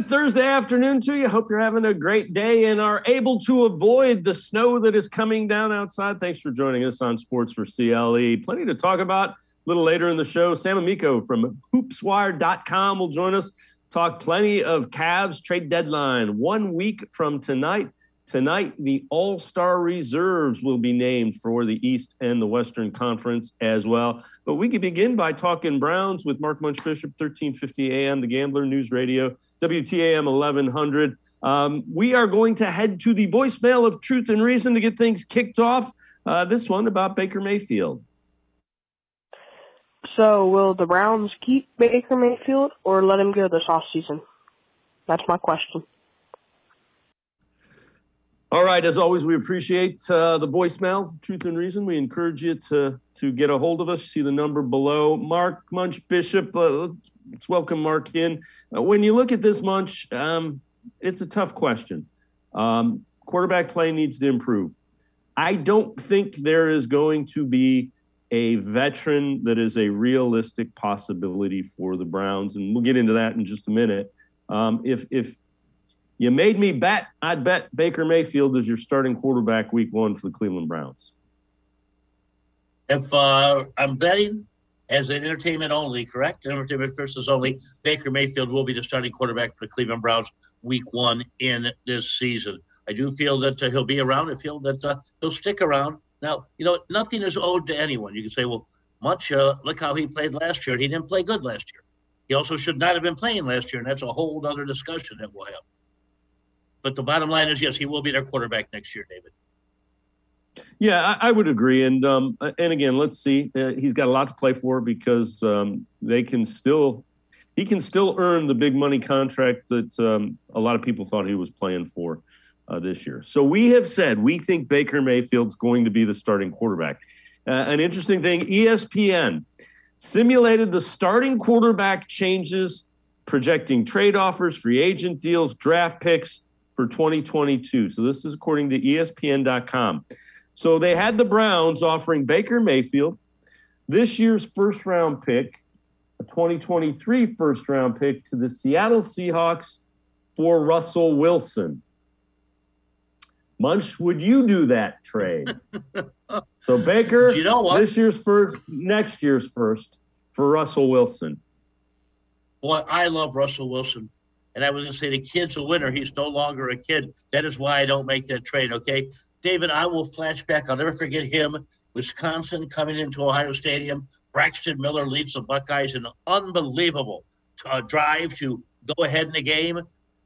Good Thursday afternoon to you. Hope you're having a great day and are able to avoid the snow that is coming down outside. Thanks for joining us on Sports for CLE. Plenty to talk about a little later in the show. Sam Amico from hoopswire.com will join us. Talk plenty of Cavs trade deadline one week from tonight. Tonight, the All Star reserves will be named for the East and the Western Conference as well. But we can begin by talking Browns with Mark Munch Bishop, 1350 AM, the Gambler News Radio, WTAM 1100. Um, we are going to head to the voicemail of Truth and Reason to get things kicked off. Uh, this one about Baker Mayfield. So, will the Browns keep Baker Mayfield or let him go this offseason? That's my question. All right. As always, we appreciate uh, the voicemails, Truth and Reason. We encourage you to to get a hold of us. See the number below. Mark Munch Bishop. Uh, let's welcome Mark in. Uh, when you look at this, Munch, um, it's a tough question. Um, quarterback play needs to improve. I don't think there is going to be a veteran that is a realistic possibility for the Browns, and we'll get into that in just a minute. Um, if if you made me bet. I'd bet Baker Mayfield is your starting quarterback week one for the Cleveland Browns. If uh, I'm betting as an entertainment only, correct? Entertainment versus only, Baker Mayfield will be the starting quarterback for the Cleveland Browns week one in this season. I do feel that uh, he'll be around. I feel that uh, he'll stick around. Now, you know, nothing is owed to anyone. You can say, well, much, uh, look how he played last year. He didn't play good last year. He also should not have been playing last year, and that's a whole other discussion that we'll have. But the bottom line is, yes, he will be their quarterback next year, David. Yeah, I, I would agree, and um, and again, let's see. Uh, he's got a lot to play for because um, they can still, he can still earn the big money contract that um, a lot of people thought he was playing for uh, this year. So we have said we think Baker Mayfield's going to be the starting quarterback. Uh, an interesting thing: ESPN simulated the starting quarterback changes, projecting trade offers, free agent deals, draft picks for 2022. So this is according to ESPN.com. So they had the Browns offering Baker Mayfield this year's first round pick, a 2023 first round pick to the Seattle Seahawks for Russell Wilson. Munch, would you do that trade? so Baker, you know what? this year's first, next year's first for Russell Wilson. Boy, I love Russell Wilson. And I was going to say the kid's a winner. He's no longer a kid. That is why I don't make that trade. Okay, David, I will flashback. I'll never forget him. Wisconsin coming into Ohio Stadium. Braxton Miller leads the Buckeyes in an unbelievable uh, drive to go ahead in the game.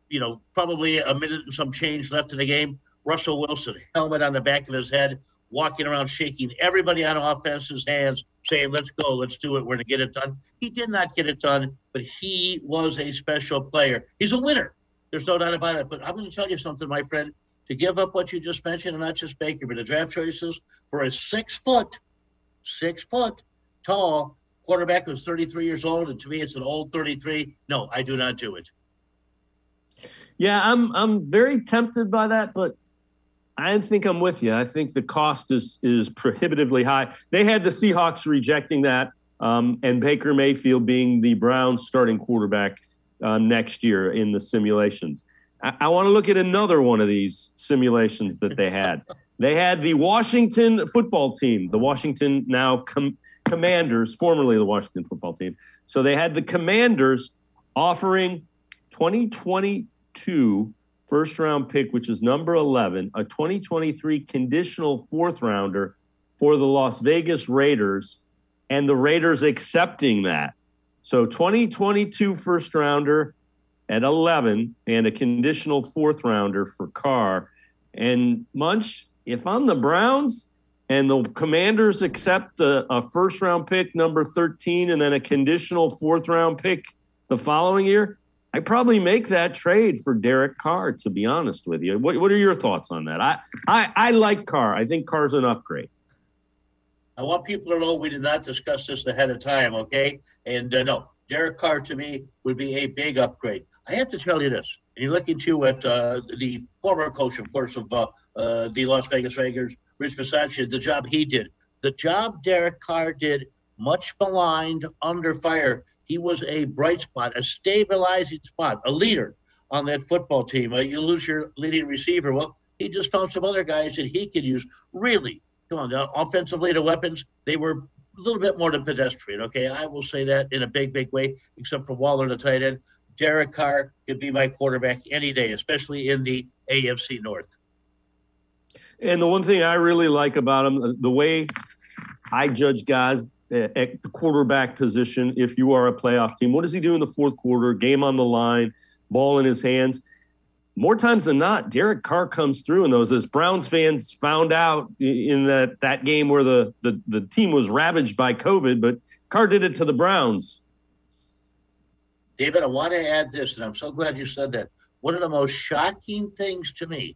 You know, probably a minute and some change left in the game. Russell Wilson, helmet on the back of his head, walking around shaking everybody on offense's hands, saying, let's go, let's do it, we're going to get it done. He did not get it done, but he was a special player. He's a winner. There's no doubt about it. But I'm going to tell you something, my friend. To give up what you just mentioned, and not just Baker, but the draft choices for a six foot, six foot tall quarterback who's 33 years old, and to me, it's an old 33. No, I do not do it. Yeah, I'm I'm very tempted by that, but I think I'm with you. I think the cost is is prohibitively high. They had the Seahawks rejecting that, um, and Baker Mayfield being the Browns starting quarterback uh, next year in the simulations. I, I want to look at another one of these simulations that they had. they had the Washington football team, the Washington now com- Commanders, formerly the Washington football team. So they had the Commanders offering 2022 first round pick, which is number 11, a 2023 conditional fourth rounder for the Las Vegas Raiders, and the Raiders accepting that. So 2022 first rounder at 11 and a conditional fourth rounder for Carr. And Munch, if I'm the Browns and the Commanders accept a, a first round pick, number 13, and then a conditional fourth round pick the following year, I probably make that trade for Derek Carr. To be honest with you, what what are your thoughts on that? I I, I like Carr. I think Carr's an upgrade. I want people to know we did not discuss this ahead of time, okay? And uh, no, Derek Carr to me would be a big upgrade. I have to tell you this. And you're looking too at uh, the former coach, of course, of uh, uh, the Las Vegas Raiders, Rich Bisaccia, the job he did. The job Derek Carr did, much maligned, under fire he was a bright spot, a stabilizing spot, a leader. on that football team. Uh, you lose your leading receiver. Well, he just found some other guys that he could use. Really, come on, the offensive leader weapons, they were a little bit more than pedestrian. Okay, I will say that in a big, big way, except for Waller, the tight end. Derek Carr could be my quarterback any day, especially in the AFC North. And the one thing I really like about him, the way I judge guys Uh, at the quarterback position, if you are a playoff team, what does he do in the fourth quarter? Game on the line, ball in his hands. More times than not, Derek Carr comes through in those. As Browns fans found out in that that game where the the, the team was ravaged by COVID, but Carr did it to the Browns. David, I want to add this, and I'm so glad you said that. One of the most shocking things to me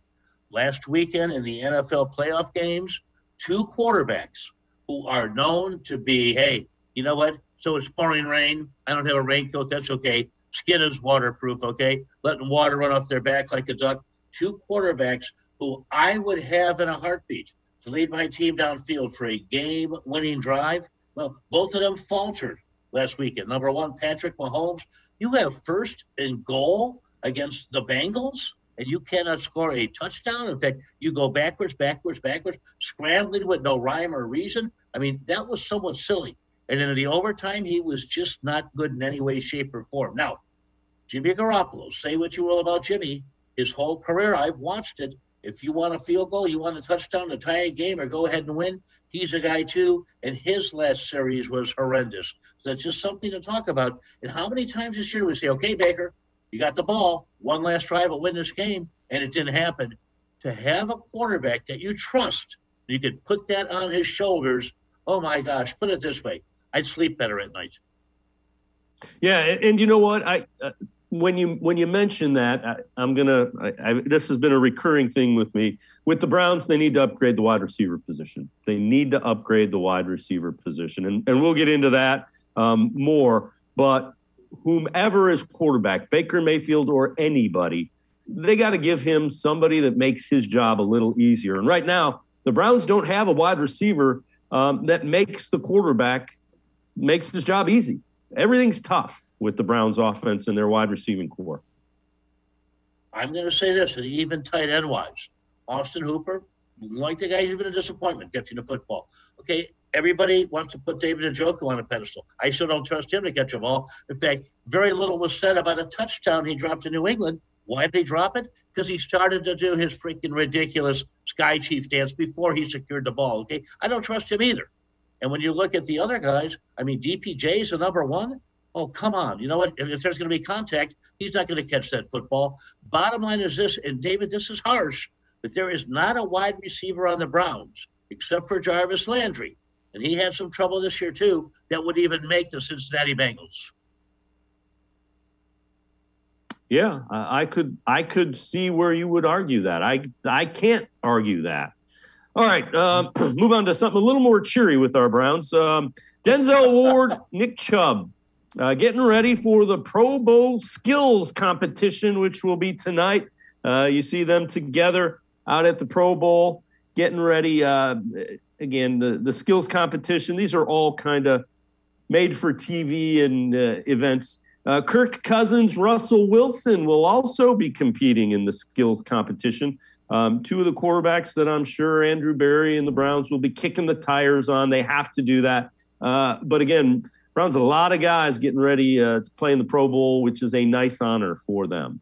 last weekend in the NFL playoff games, two quarterbacks who are known to be, hey, you know what? So it's pouring rain. I don't have a raincoat. That's okay. Skin is waterproof, okay? Letting water run off their back like a duck. Two quarterbacks who I would have in a heartbeat to lead my team downfield for a game winning drive. Well, both of them faltered last weekend. Number one, Patrick Mahomes. You have first and goal against the Bengals and you cannot score a touchdown. In fact, you go backwards, backwards, backwards, scrambling with no rhyme or reason. I mean, that was somewhat silly. And in the overtime, he was just not good in any way, shape, or form. Now, Jimmy Garoppolo, say what you will about Jimmy, his whole career, I've watched it. If you want a field goal, you want a touchdown to tie a game or go ahead and win, he's a guy too. And his last series was horrendous. So that's just something to talk about. And how many times this year we say, okay, Baker, you got the ball, one last drive, will win this game, and it didn't happen. To have a quarterback that you trust, you could put that on his shoulders. Oh my gosh, put it this way, I'd sleep better at night. Yeah, and, and you know what? I uh, when you when you mention that, I, am gonna. I, I, this has been a recurring thing with me. With the Browns, they need to upgrade the wide receiver position. They need to upgrade the wide receiver position, and and we'll get into that um, more. But whomever is quarterback, Baker Mayfield or anybody, they got to give him somebody that makes his job a little easier. And right now, the Browns don't have a wide receiver um, that makes the quarterback makes his job easy. Everything's tough with the Browns offense and their wide receiving corps. I'm going to say this, and even tight end wise, Austin Hooper, like the guy, he's been a disappointment catching the football. Okay, everybody wants to put David Njoku on a pedestal. I still don't trust him to catch a ball. In fact, very little was said about a touchdown he dropped to New England. Why did he drop it? Because he started to do his freaking ridiculous Sky Chief dance before he secured the ball. Okay, I don't trust him either. And when you look at the other guys, I mean, DPJ is the number one. Oh, come on. You know what? If, if there's going to be contact, he's not going to catch that football. Bottom line is this, and David, this is harsh, but there is not a wide receiver on the Browns, except for Jarvis Landry, and he had some trouble this year too, that would even make the Cincinnati Bengals. Yeah, I could I could see where you would argue that. I I can't argue that. All right, uh, move on to something a little more cheery with our Browns. Um, Denzel Ward, Nick Chubb, uh, getting ready for the Pro Bowl skills competition, which will be tonight. Uh, you see them together out at the Pro Bowl, getting ready. Uh, again, the, the skills competition, these are all kind of made for TV and uh, events. Uh, Kirk Cousins, Russell Wilson will also be competing in the skills competition. Um, two of the quarterbacks that I'm sure Andrew Berry and the Browns will be kicking the tires on. They have to do that. Uh, but again, Browns a lot of guys getting ready uh, to play in the Pro Bowl, which is a nice honor for them.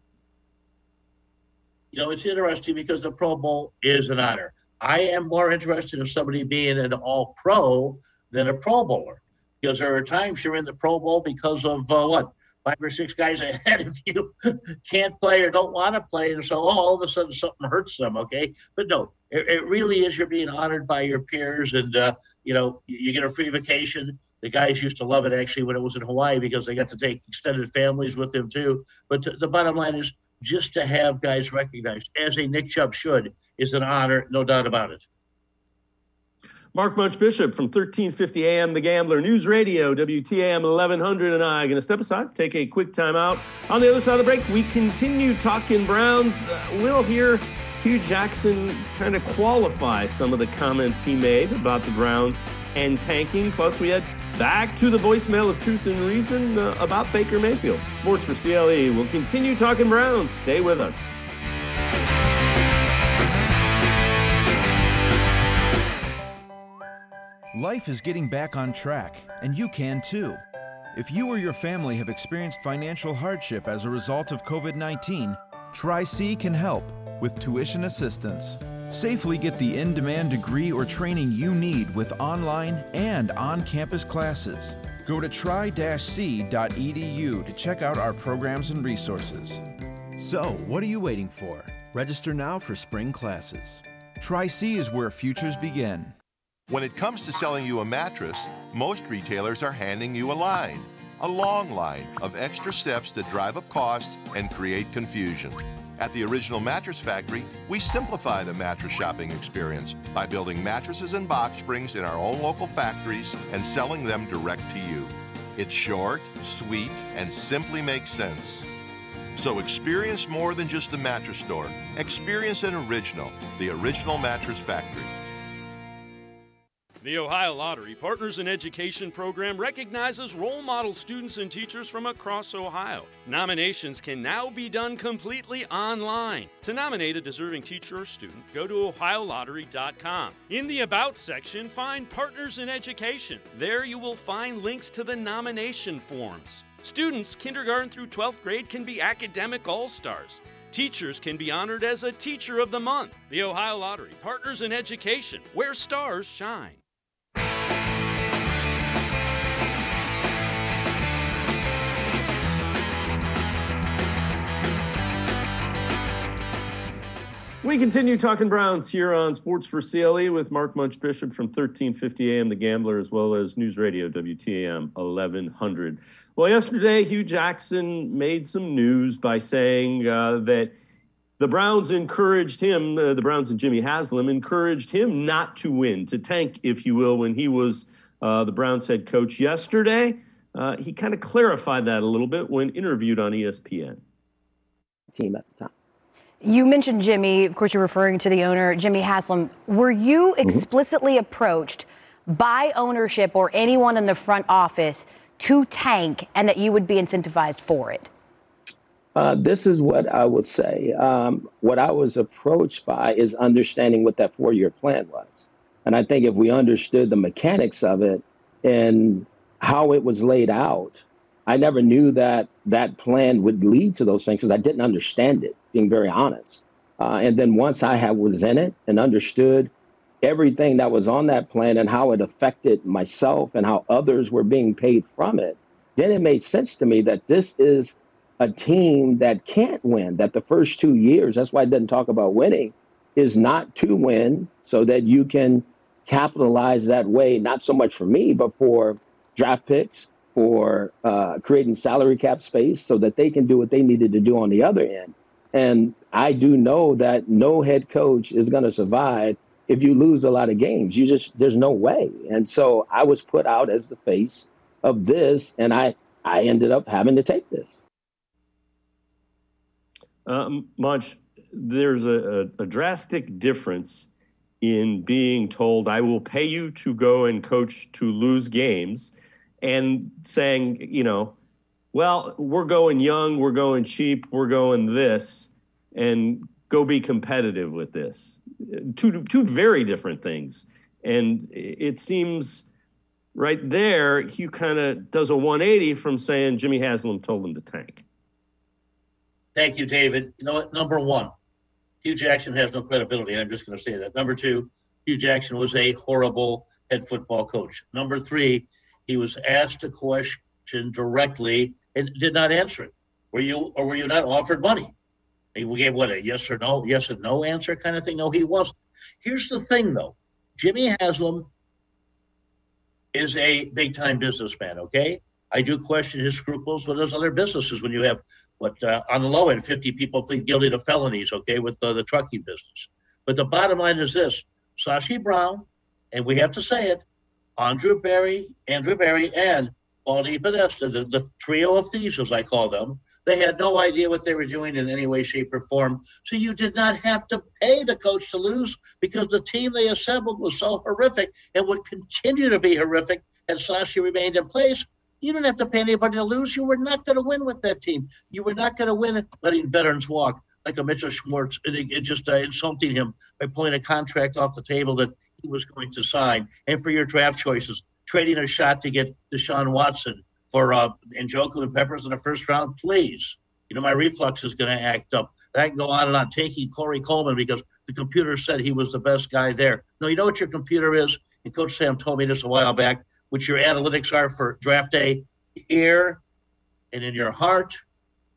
You know, it's interesting because the Pro Bowl is an honor. I am more interested in somebody being an all pro than a Pro Bowler because there are times you're in the Pro Bowl because of uh, what? Five or six guys ahead of you can't play or don't want to play. And so oh, all of a sudden something hurts them. Okay. But no, it, it really is you're being honored by your peers and, uh, you know, you, get a free vacation. The guys used to love it actually when it was in Hawaii because they got to take extended families with them too. But the bottom line is just to have guys recognized, as a Nick Chubb should, is an honor, no doubt about it. Mark Munch Bishop from 1350 AM The Gambler News Radio, WTAM 1100, and I are going to step aside, take a quick time out. On the other side of the break, we continue talking Browns. Uh, we'll hear Hue Jackson kind of qualify some of the comments he made about the Browns and tanking. Plus, we had back to the voicemail of Truth and Reason uh, about Baker Mayfield. Sports for CLE. We'll continue talking Browns. Stay with us. Life is getting back on track, and you can too. If you or your family have experienced financial hardship as a result of COVID 19, Tri-C can help with tuition assistance. Safely get the in demand degree or training you need with online and on campus classes. Go to tri-c.edu to check out our programs and resources. So, what are you waiting for? Register now for spring classes. Tri-C is where futures begin. When it comes to selling you a mattress, most retailers are handing you a line, a long line of extra steps that drive up costs and create confusion. At the Original Mattress Factory, we simplify the mattress shopping experience by building mattresses and box springs in our own local factories and selling them direct to you. It's short, sweet, and simply makes sense. So experience more than just the mattress store. Experience an original, the Original Mattress Factory. The Ohio Lottery Partners in Education program recognizes role model students and teachers from across Ohio. Nominations can now be done completely online. To nominate a deserving teacher or student, go to ohiolottery.com. In the About section, find Partners in Education. There you will find links to the nomination forms. Students, kindergarten through 12th grade, can be academic all stars. Teachers can be honored as a Teacher of the Month. The Ohio Lottery Partners in Education, where stars shine. We continue talking Browns here on Sports for CLE with Mark Munch Bishop from 1350 AM The Gambler, as well as News Radio WTAM 1100. Well, yesterday, Hue Jackson made some news by saying uh, that the Browns encouraged him, uh, the Browns and Jimmy Haslam encouraged him not to win, to tank, if you will, when he was uh, the Browns head coach yesterday. Uh, he kind of clarified that a little bit when interviewed on ESPN. Team at the time. You mentioned Jimmy. Of course, you're referring to the owner, Jimmy Haslam. Were you mm-hmm. explicitly mm-hmm. approached by ownership or anyone in the front office to tank and that you would be incentivized for it? Uh, this is what I would say. Um, what I was approached by is understanding what that four year plan was. And I think if we understood the mechanics of it and how it was laid out, I never knew that that plan would lead to those things because I didn't understand it, being very honest. Uh, and then once I was in it and understood everything that was on that plan and how it affected myself and how others were being paid from it, then it made sense to me that this is a team that can't win, that the first two years, that's why it doesn't talk about winning, is not to win so that you can capitalize that way, not so much for me, but for draft picks for uh, creating salary cap space so that they can do what they needed to do on the other end. And I do know that no head coach is going to survive if you lose a lot of games. You just there's no way. And so I was put out as the face of this, and I I ended up having to take this. Um, Munch, there's a, a, a drastic difference in being told I will pay you to go and coach to lose games and saying, you know, well, we're going young, we're going cheap, we're going this, and go be competitive with this. Two two very different things, and it seems right there Hue kind of does a 180 from saying Jimmy Haslam told him to tank. Thank you, David. You know what? Number one, Hue Jackson has no credibility. I'm just going to say that. Number two, Hue Jackson was a horrible head football coach. Number three, he was asked a question directly and did not answer it. Were you or were you not offered money? He gave what a yes or no, yes or no answer kind of thing. No, he wasn't. Here's the thing though. Jimmy Haslam is a big time businessman, okay? I do question his scruples with those other businesses when you have what uh, on the low end 50 people plead guilty to felonies, okay, with uh, the trucking business. But the bottom line is this Sashi Brown, and we have to say it, Andrew Berry, Andrew Berry, and Paul DePodesta, the, the trio of thieves, as I call them, They had no idea what they were doing in any way, shape, or form. So you did not have to pay the coach to lose because the team they assembled was so horrific and would continue to be horrific as Sashi remained in place. You didn't have to pay anybody to lose. You were not going to win with that team. You were not going to win letting veterans walk like a Mitchell Schwartz and it, it just uh, insulting him by pulling a contract off the table that was going to sign. And for your draft choices, trading a shot to get Deshaun Watson for uh, Njoku and Peppers in the first round, please. You know, my reflux is going to act up. I can go on and on taking Corey Coleman because the computer said he was the best guy there. No, you know what your computer is? And Coach Sam told me this a while back, which your analytics are for draft day here and in your heart,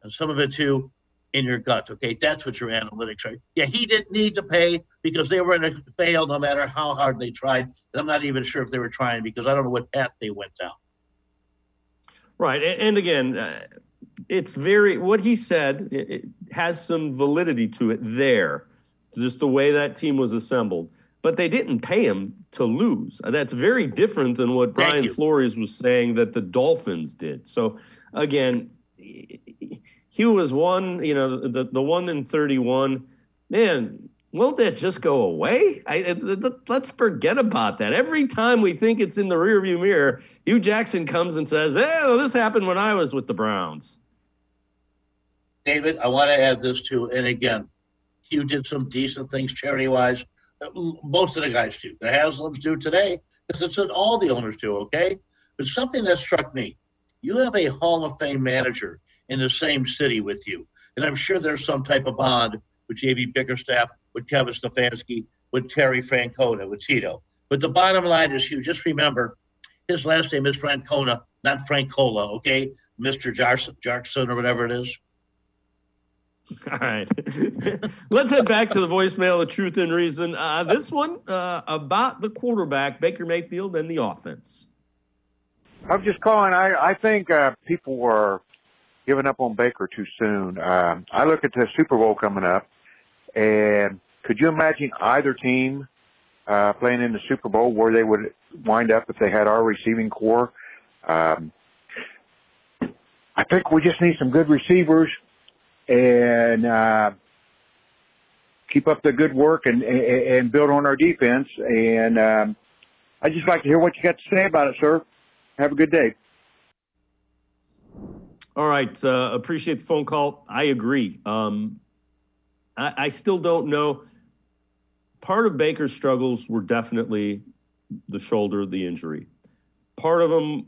and some of it too in your gut. Okay, that's what your analytics are. Yeah, he didn't need to pay because they were going to fail no matter how hard they tried. And I'm not even sure if they were trying because I don't know what path they went down. Right, and again, uh, it's very what he said. It, has some validity to it there, just the way that team was assembled. But they didn't pay him to lose. That's very different than what Brian Flores was saying that the Dolphins did. So again Hue was one, you know, the, the one in 31. Man, won't that just go away? I, let's forget about that. Every time we think it's in the rearview mirror, Hue Jackson comes and says, "Hey, well, this happened when I was with the Browns." David, I want to add this too. And again, Hue did some decent things charity-wise. Most of the guys do. The Haslams do today, because it's what all the owners do. Okay, but something that struck me: you have a Hall of Fame manager in the same city with you. And I'm sure there's some type of bond with JB Bickerstaff, with Kevin Stefanski, with Terry Francona, with Tito. But the bottom line is, you just remember his last name is Francona, not Francola, okay? Mr. Jarson, Jarkson or whatever it is. All right. Let's head back to the voicemail of Truth and Reason. Uh, this one uh, about the quarterback, Baker Mayfield, and the offense. I'm just calling. I, I think uh, people were giving up on Baker too soon. Um, I look at the Super Bowl coming up, and could you imagine either team uh, playing in the Super Bowl where they would wind up if they had our receiving corps? Um, I think we just need some good receivers and uh, keep up the good work and, and build on our defense. And um, I'd just like to hear what you got to say about it, sir. Have a good day. All right. Uh, appreciate the phone call. I agree. Um, I, I still don't know. Part of Baker's struggles were definitely the shoulder, the injury. Part of them,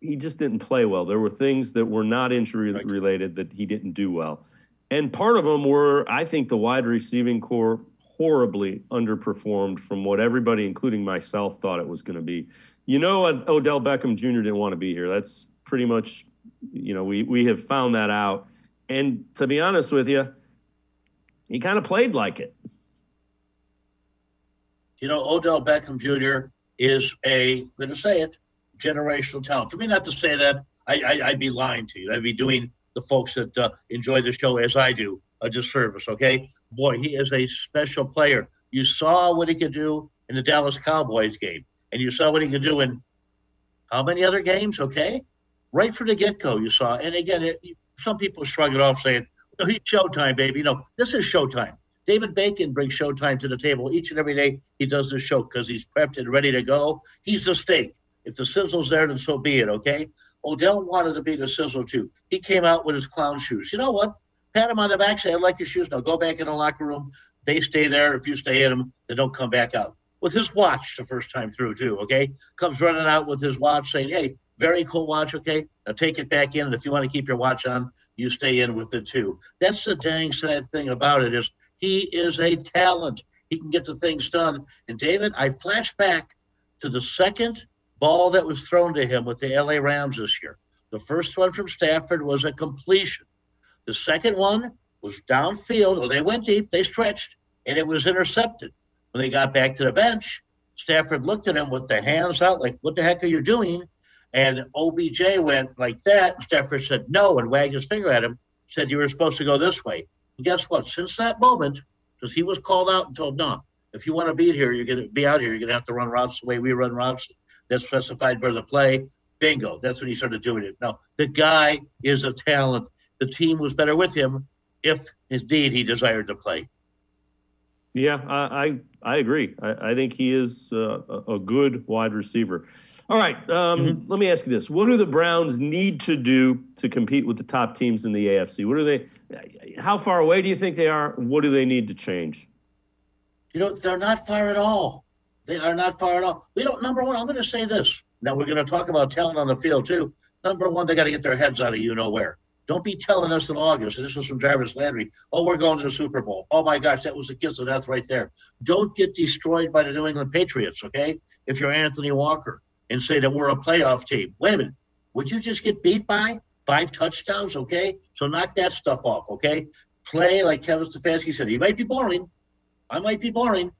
he just didn't play well. There were things that were not injury related that he didn't do well. And part of them were, I think, the wide receiving corps horribly underperformed from what everybody, including myself, thought it was going to be. You know, Odell Beckham Jr. didn't want to be here. That's pretty much you know, we we have found that out. And to be honest with you, he kind of played like it. You know, Odell Beckham Jr. is a, going to say it, generational talent. For me not to say that, I, I, would be lying to you. I'd be doing the folks that uh, enjoy the show as I do a disservice, okay? Boy, he is a special player. You saw what he could do in the Dallas Cowboys game, and you saw what he could do in how many other games, okay? Right from the get go, you saw. And again, it, some people shrug it off saying, no, he's Showtime, baby. No, this is Showtime. David Bacon brings Showtime to the table each and every day. He does the show because he's prepped and ready to go. He's the steak. If the sizzle's there, then so be it, okay? Odell wanted to be the sizzle too. He came out with his clown shoes. You know what? Pat him on the back, say, I like your shoes. Now go back in the locker room. They stay there. If you stay in them, they don't come back out. With his watch the first time through, too, okay? Comes running out with his watch saying, Hey, very cool watch, okay? Now take it back in, and if you want to keep your watch on, you stay in with it too. That's the dang sad thing about it is he is a talent. He can get the things done. And David, I flash back to the second ball that was thrown to him with the LA Rams this year. The first one from Stafford was a completion. The second one was downfield. Well, they went deep, they stretched, and it was intercepted. When they got back to the bench, Stafford looked at him with the hands out, like, what the heck are you doing? And OBJ went like that. Stafford said no and wagged his finger at him, said you were supposed to go this way. And guess what? Since that moment, because he was called out and told, no, if you want to be here, you're going to be out here. You're going to have to run routes the way we run routes. That's specified by the play. Bingo. That's when he started doing it. Now, the guy is a talent. the team was better with him if indeed he desired to play. Yeah, I I, I agree. I, I, think he is uh, a good wide receiver. All right, um, mm-hmm. let me ask you this: What do the Browns need to do to compete with the top teams in the AFC? What are they? How far away do you think they are? What do they need to change? You know, they're not far at all. They are not far at all. We don't. Number one, I'm going to say this. Now we're going to talk about talent on the field too. Number one, they got to get their heads out of you know where. Don't be telling us in August, and this was from Jarvis Landry, oh, we're going to the Super Bowl. Oh my gosh, that was a kiss of death right there. Don't get destroyed by the New England Patriots, okay? If you're Anthony Walker and say that we're a playoff team. Wait a minute. Would you just get beat by five touchdowns, okay? So knock that stuff off, okay? Play like Kevin Stefanski said. He might be boring. I might be boring,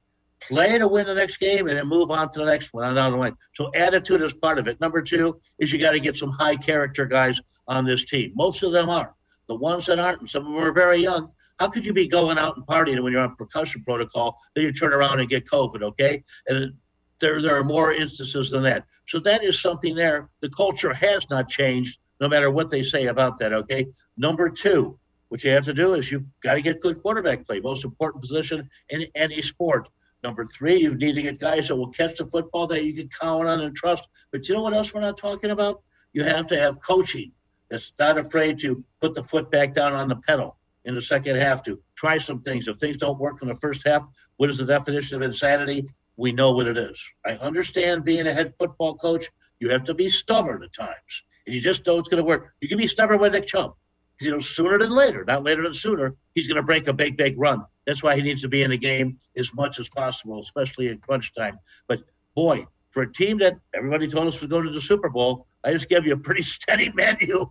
play to win the next game and then move on to the next one down the. So attitude is part of it. Number two is you got to get some high character guys on this team. Most of them are. The ones that aren't, and some of them are very young. How could you be going out and partying when you're on percussion protocol, then you turn around and get COVID, okay? And there, there are more instances than that. So that is something there. The culture has not changed, no matter what they say about that, okay? Number two, what you have to do is you've got to get good quarterback play, most important position in any sport. Number three, you need to get guys that will catch the football that you can count on and trust. But you know what else we're not talking about? You have to have coaching that's not afraid to put the foot back down on the pedal in the second half to try some things. If things don't work in the first half, what is the definition of insanity? We know what it is. I understand being a head football coach, you have to be stubborn at times. And you just know it's going to work. You can be stubborn with Nick Chubb. You know, sooner than later, not later than sooner, he's going to break a big, big run. That's why he needs to be in the game as much as possible, especially in crunch time. But boy, for a team that everybody told us was going to the Super Bowl, I just gave you a pretty steady menu.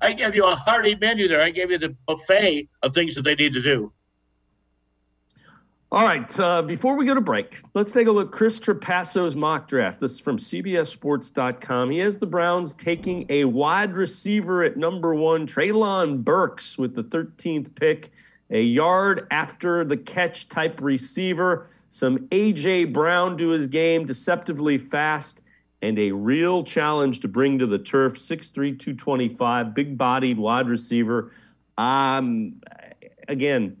I gave you a hearty menu there. I gave you the buffet of things that they need to do. All right. Uh, before we go to break, let's take a look. Chris Trapasso's mock draft. This is from CBSSports.com. He has the Browns taking a wide receiver at number one, Treylon Burks, with the 13th pick a yard after the catch type receiver, some A.J. Brown to his game, deceptively fast, and a real challenge to bring to the turf. 6'3, 225, big bodied wide receiver. Um, again,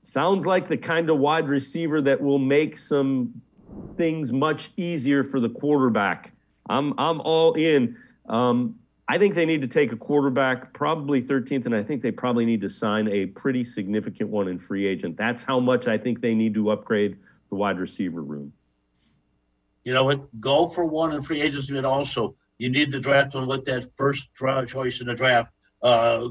sounds like the kind of wide receiver that will make some things much easier for the quarterback. I'm, I'm all in. Um, I think they need to take a quarterback, probably 13th, and I think they probably need to sign a pretty significant one in free agent. That's how much I think they need to upgrade the wide receiver room. You know what? Go for one in free agency, but also you need to draft one with that first choice in the draft. Uh,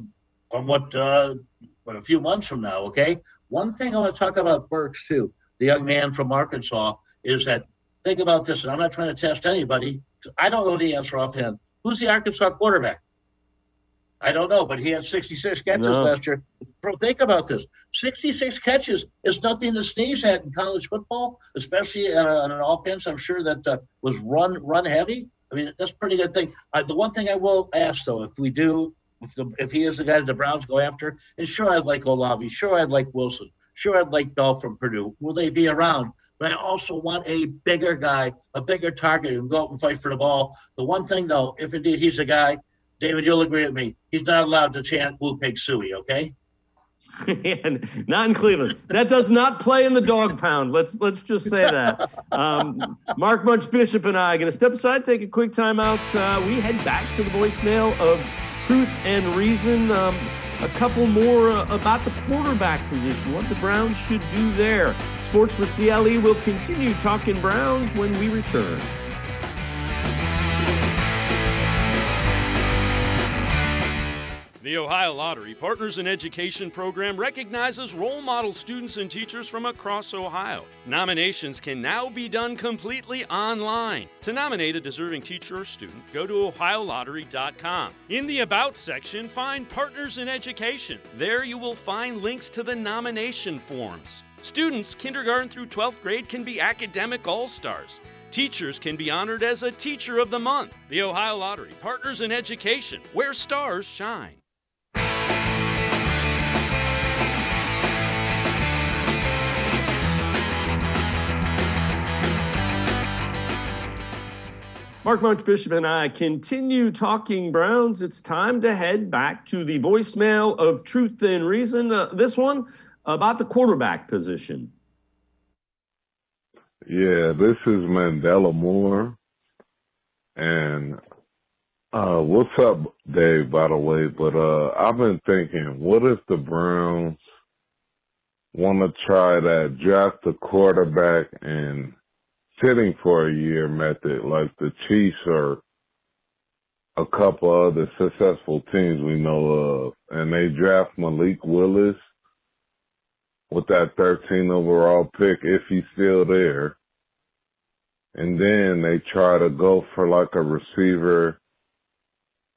on what, uh, what a few months from now, okay? One thing I want to talk about Burks too, the young man from Arkansas, is that think about this, and I'm not trying to test anybody. I don't know the answer offhand. Who's the Arkansas quarterback? I don't know, but he had 66 catches no. last year. Bro, think about this 66 catches is nothing to sneeze at in college football, especially on, a, an offense, I'm sure that uh, was run run heavy. I mean, that's a pretty good thing. Uh, the one thing I will ask, though, if we do, if, the, if he is the guy that the Browns go after, and sure, I'd like Olave, sure, I'd like Wilson, sure, I'd like Bell from Purdue. Will they be around? but I also want a bigger guy, a bigger target who can go up and fight for the ball. The one thing, though, if indeed he's a guy, David, you'll agree with me, he's not allowed to chant "Woo Pig Sooie," okay? And not in Cleveland. That does not play in the dog pound. Let's let's just say that. Um, Mark Munch Bishop and I are going to step aside, take a quick time out. Uh, we head back to the voicemail of Truth and Reason. Um, a couple more uh, about the quarterback position, what the Browns should do there. Sports for CLE will continue talking Browns when we return. The Ohio Lottery Partners in Education program recognizes role model students and teachers from across Ohio. Nominations can now be done completely online. To nominate a deserving teacher or student, go to ohiolottery.com. In the About section, find Partners in Education. There you will find links to the nomination forms. Students, kindergarten through 12th grade, can be academic all stars. Teachers can be honored as a Teacher of the Month. The Ohio Lottery Partners in Education, where stars shine. Mark Munchbishop and I continue talking Browns. It's time to head back to the voicemail of Truth and Reason. Uh, this one about the quarterback position. Yeah, this is Mandela Moore. And uh, what's up, Dave, by the way? But uh, I've been thinking, what if the Browns want to try to draft a quarterback and sitting for a year method like the Chiefs or a couple other successful teams we know of, and they draft Malik Willis with that 13 overall pick if he's still there. And then they try to go for like a receiver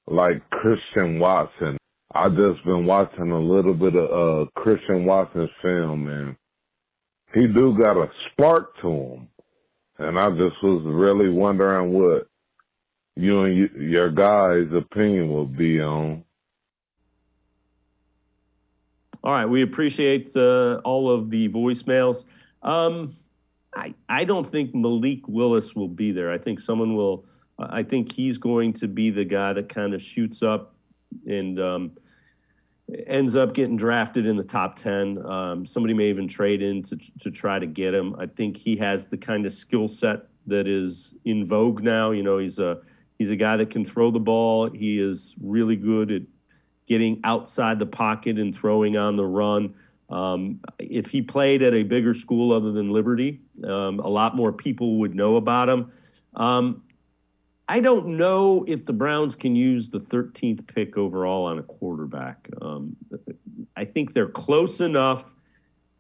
like Christian Watson. I just been watching a little bit of uh, Christian Watson's film and he do got a spark to him and I just was really wondering what you and you, your guys' opinion would be on. All right, we appreciate uh, all of the voicemails. Um, I I don't think Malik Willis will be there. I think someone will. I think he's going to be the guy that kind of shoots up and um, ends up getting drafted in the top 10. Um, somebody may even trade in to, to try to get him. I think he has the kind of skill set that is in vogue now. You know, he's a he's a guy that can throw the ball. He is really good at getting outside the pocket and throwing on the run. Um, if he played at a bigger school other than Liberty, um, a lot more people would know about him. Um, I don't know if the Browns can use the 13th pick overall on a quarterback. Um, I think they're close enough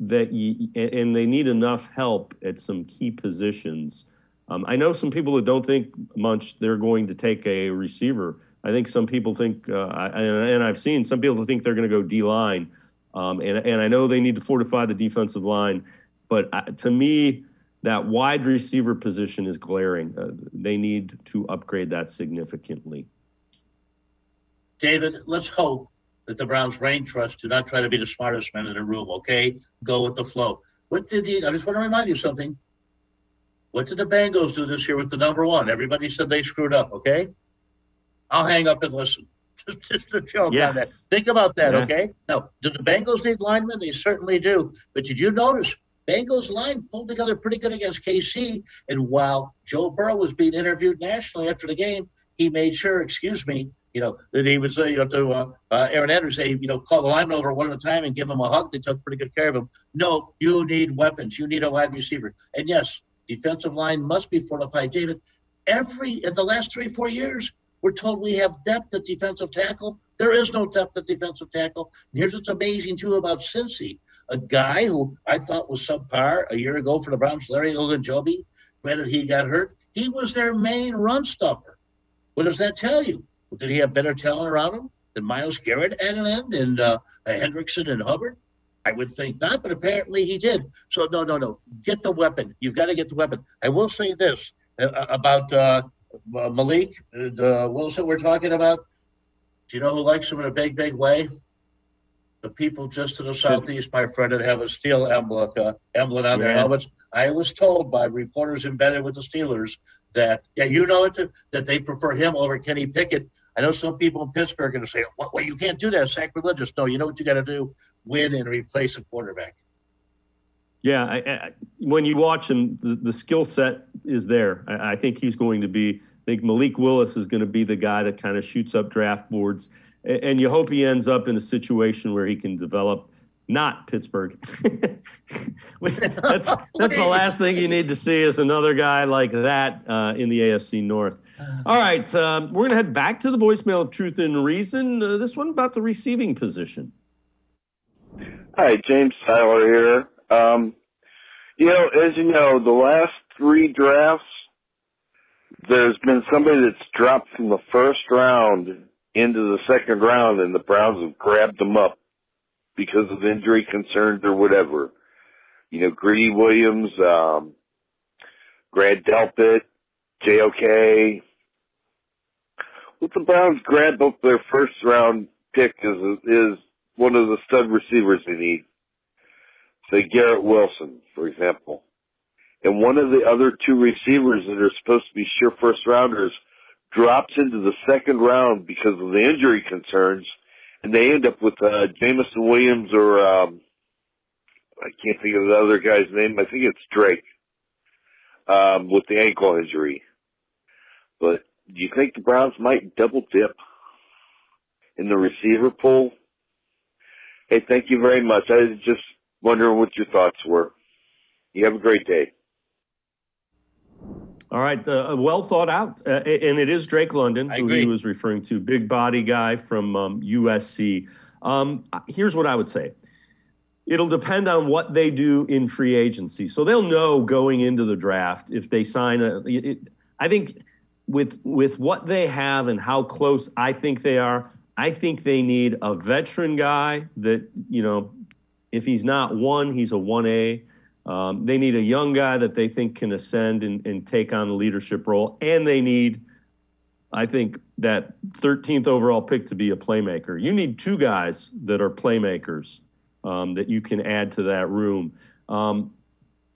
that you, and they need enough help at some key positions. Um, I know some people that don't think much they're going to take a receiver. I think some people think, uh, and I've seen some people think they're going to go D line. Um, and, and I know they need to fortify the defensive line. But uh, to me, that wide receiver position is glaring. Uh, they need to upgrade that significantly. David, let's hope that the Browns brain trust do not try to be the smartest man in the room, okay? Go with the flow. What did the, I just want to remind you something. What did the Bengals do this year with the number one? Everybody said they screwed up, okay? I'll hang up and listen. Just, just a joke yeah. on that. Think about that, yeah. okay? Now, do the Bengals need linemen? They certainly do. But did you notice Bengals line pulled together pretty good against KC. And while Joe Burrow was being interviewed nationally after the game, he made sure, excuse me, you know, that he was, uh, you know, to uh, uh, Erin Andrews say, you know, call the lineman over one at a time and give him a hug. They took pretty good care of him. No, you need weapons. You need a wide receiver. And yes, defensive line must be fortified. David, every in the last three, four years, we're told we have depth at defensive tackle. There is no depth at defensive tackle. And here's what's amazing too about Cincy a guy who I thought was subpar a year ago for the Browns, Larry Ogunjobi. Granted, he got hurt. He was their main run stuffer. What does that tell you? Did he have better talent around him than Myles Garrett at an end and uh, Hendrickson and Hubbard? I would think not, but apparently he did. So no, no, no. Get the weapon. You've got to get the weapon. I will say this uh, about uh, Malik uh, Wilson. We're talking about. Do you know who likes him in a big, big way? the people just to the southeast, my friend, that have a steel emblem, uh, emblem on their helmets. I was told by reporters embedded with the Steelers that, yeah, you know it, that they prefer him over Kenny Pickett. I know some people in Pittsburgh are going to say, well, well, you can't do that. sacrilegious. No, you know what you got to do? Win and replace a quarterback. Yeah, I, I, when you watch him, the, the skill set is there. I, I think he's going to be. I think Malik Willis is going to be the guy that kind of shoots up draft boards and you hope he ends up in a situation where he can develop not Pittsburgh. that's that's the last thing you need to see is another guy like that uh, in the AFC North. All right, um, we're gonna head back to the voicemail of Truth and Reason. Uh, this one about the receiving position. Hi, James Tyler here. Um, you know, as you know, the last three drafts, there's been somebody that's dropped from the first round into the second round and the Browns have grabbed them up because of injury concerns or whatever. You know, Greedy Williams, um, Grant Delpit, JOK. What the Browns grab up their first round pick is is one of the stud receivers they need. Say Garrett Wilson, for example. And one of the other two receivers that are supposed to be sure first rounders drops into the second round because of the injury concerns, and they end up with uh, Jameson Williams or um, I can't think of the other guy's name. I think it's Drake um, with the ankle injury. But do you think the Browns might double dip in the receiver pool? Hey, thank you very much. I was just wondering what your thoughts were. You have a great day. All right, uh, well thought out, uh, and it is Drake London who he was referring to, big body guy from um, USC. Um, here's what I would say: it'll depend on what they do in free agency. So they'll know going into the draft if they sign a. It, I think with with what they have and how close I think they are, I think they need a veteran guy that you know, if he's not one, he's a one A. Um, they need a young guy that they think can ascend and, and take on the leadership role, and they need, I think, that 13th overall pick to be a playmaker. You need two guys that are playmakers um, that you can add to that room. Um,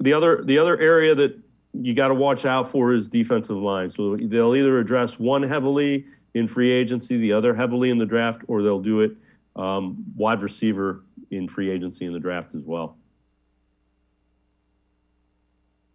the other the other area that you got to watch out for is defensive line. So they'll either address one heavily in free agency, the other heavily in the draft, or they'll do it um, wide receiver in free agency in the draft as well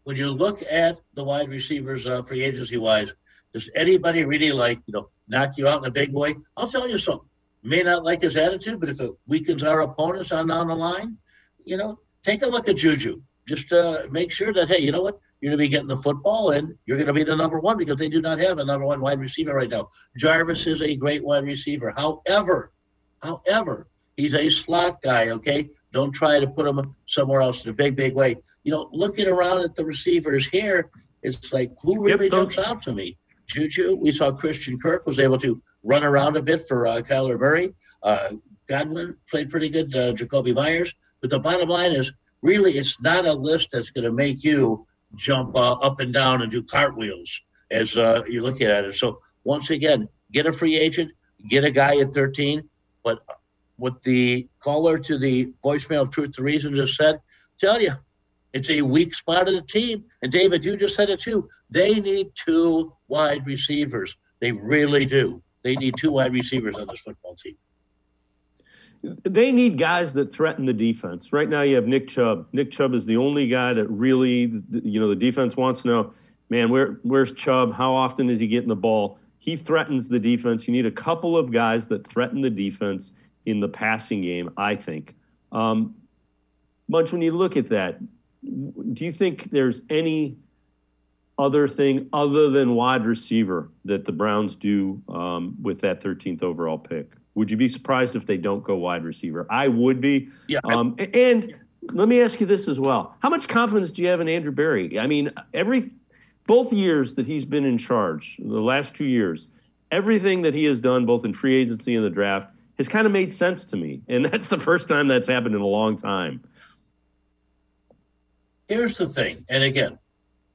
when you look at the wide receivers uh, free agency wise, does anybody really like you know knock you out in a big way? I'll tell you something. May not like his attitude, but if it weakens our opponents on down the line, you know, take a look at Juju. Just uh, make sure that hey, you know what, you're going to be getting the football and you're going to be the number one because they do not have a number one wide receiver right now. Jarvis is a great wide receiver. However, however, he's a slot guy. Okay, don't try to put them somewhere else in a big, big way. You know, looking around at the receivers here, it's like who really yep, jumps out to me? Juju. We saw Christian Kirk was able to run around a bit for uh, Kyler Murray. Uh, Godwin played pretty good. Uh, Jakobi Meyers. But the bottom line is, really, it's not a list that's going to make you jump uh, up and down and do cartwheels as uh, you're looking at it. So once again, get a free agent, get a guy at 13, but what the caller to the voicemail Truth to Reason just said, tell you, it's a weak spot of the team. And David, you just said it too. They need two wide receivers. They really do. They need two wide receivers on this football team. They need guys that threaten the defense. Right now, you have Nick Chubb. Nick Chubb is the only guy that really, you know, the defense wants to know, man, where where's Chubb? How often is he getting the ball? He threatens the defense. You need a couple of guys that threaten the defense in the passing game, I think. Um, Munch, when you look at that, do you think there's any other thing other than wide receiver that the Browns do um, with that 13th overall pick? Would you be surprised if they don't go wide receiver? I would be. Yeah. Um, and let me ask you this as well: How much confidence do you have in Andrew Berry? I mean, every both years that he's been in charge, the last two years, everything that he has done, both in free agency and the draft, has kind of made sense to me. And that's the first time that's happened in a long time. Here's the thing. And again,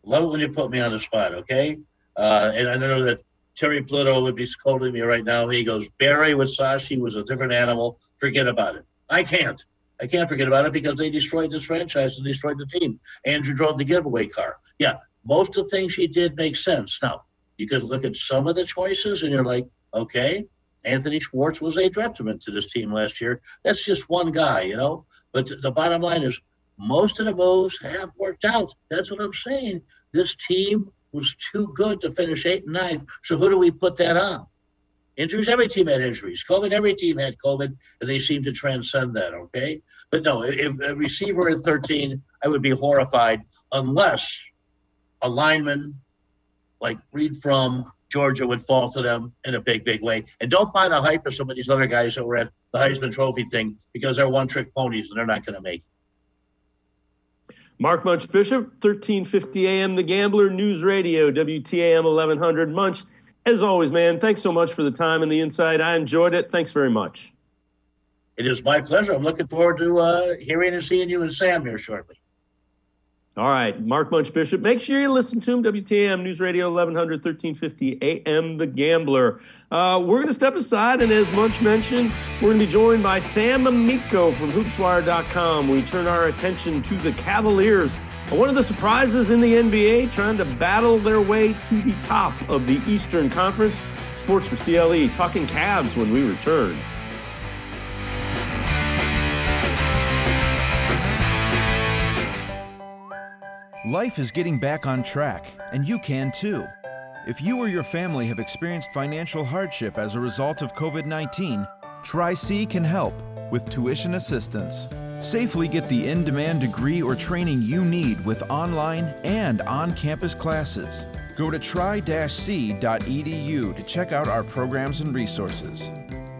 love it when you put me on the spot, okay? Uh, and I know that Terry Pluto would be scolding me right now. He goes, Berry with Sashi was a different animal. Forget about it. I can't. I can't forget about it because they destroyed this franchise and destroyed the team. Andrew drove the giveaway car. Yeah, most of the things he did make sense. Now, you could look at some of the choices and you're like, okay, Anthony Schwartz was a detriment to this team last year. That's just one guy, you know. But the bottom line is, most of the moves have worked out. That's what I'm saying. This team was too good to finish eight and nine. So who do we put that on? Injuries. Every team had injuries. COVID. Every team had COVID, and they seem to transcend that. Okay, but no, if a receiver at 13, I would be horrified unless a lineman like Reed Fromm Georgia would fall to them in a big, big way. And don't buy the hype of some of these other guys that were at the Heisman Trophy thing because they're one trick ponies and they're not going to make it. Mark Munch Bishop, 1350 AM The Gambler News Radio, WTAM 1100 Munch. As always, man, thanks so much for the time and the insight. I enjoyed it. Thanks very much. It is my pleasure. I'm looking forward to uh, hearing and seeing you and Sam here shortly. All right, Mark Munch Bishop. Make sure you listen to him. WTAM News Radio 1100, 1350 AM The Gambler. Uh, we're going to step aside, and as Munch mentioned, we're going to be joined by Sam Amico from HoopsWire.com. We turn our attention to the Cavaliers One of the surprises in the NBA trying to battle their way to the top of the Eastern Conference. Sports for CLE, talking Cavs when we return. Life is getting back on track, and you can too. If you or your family have experienced financial hardship as a result of COVID 19, Tri-C can help with tuition assistance. Safely get the in demand degree or training you need with online and on campus classes. Go to tri-c.edu to check out our programs and resources.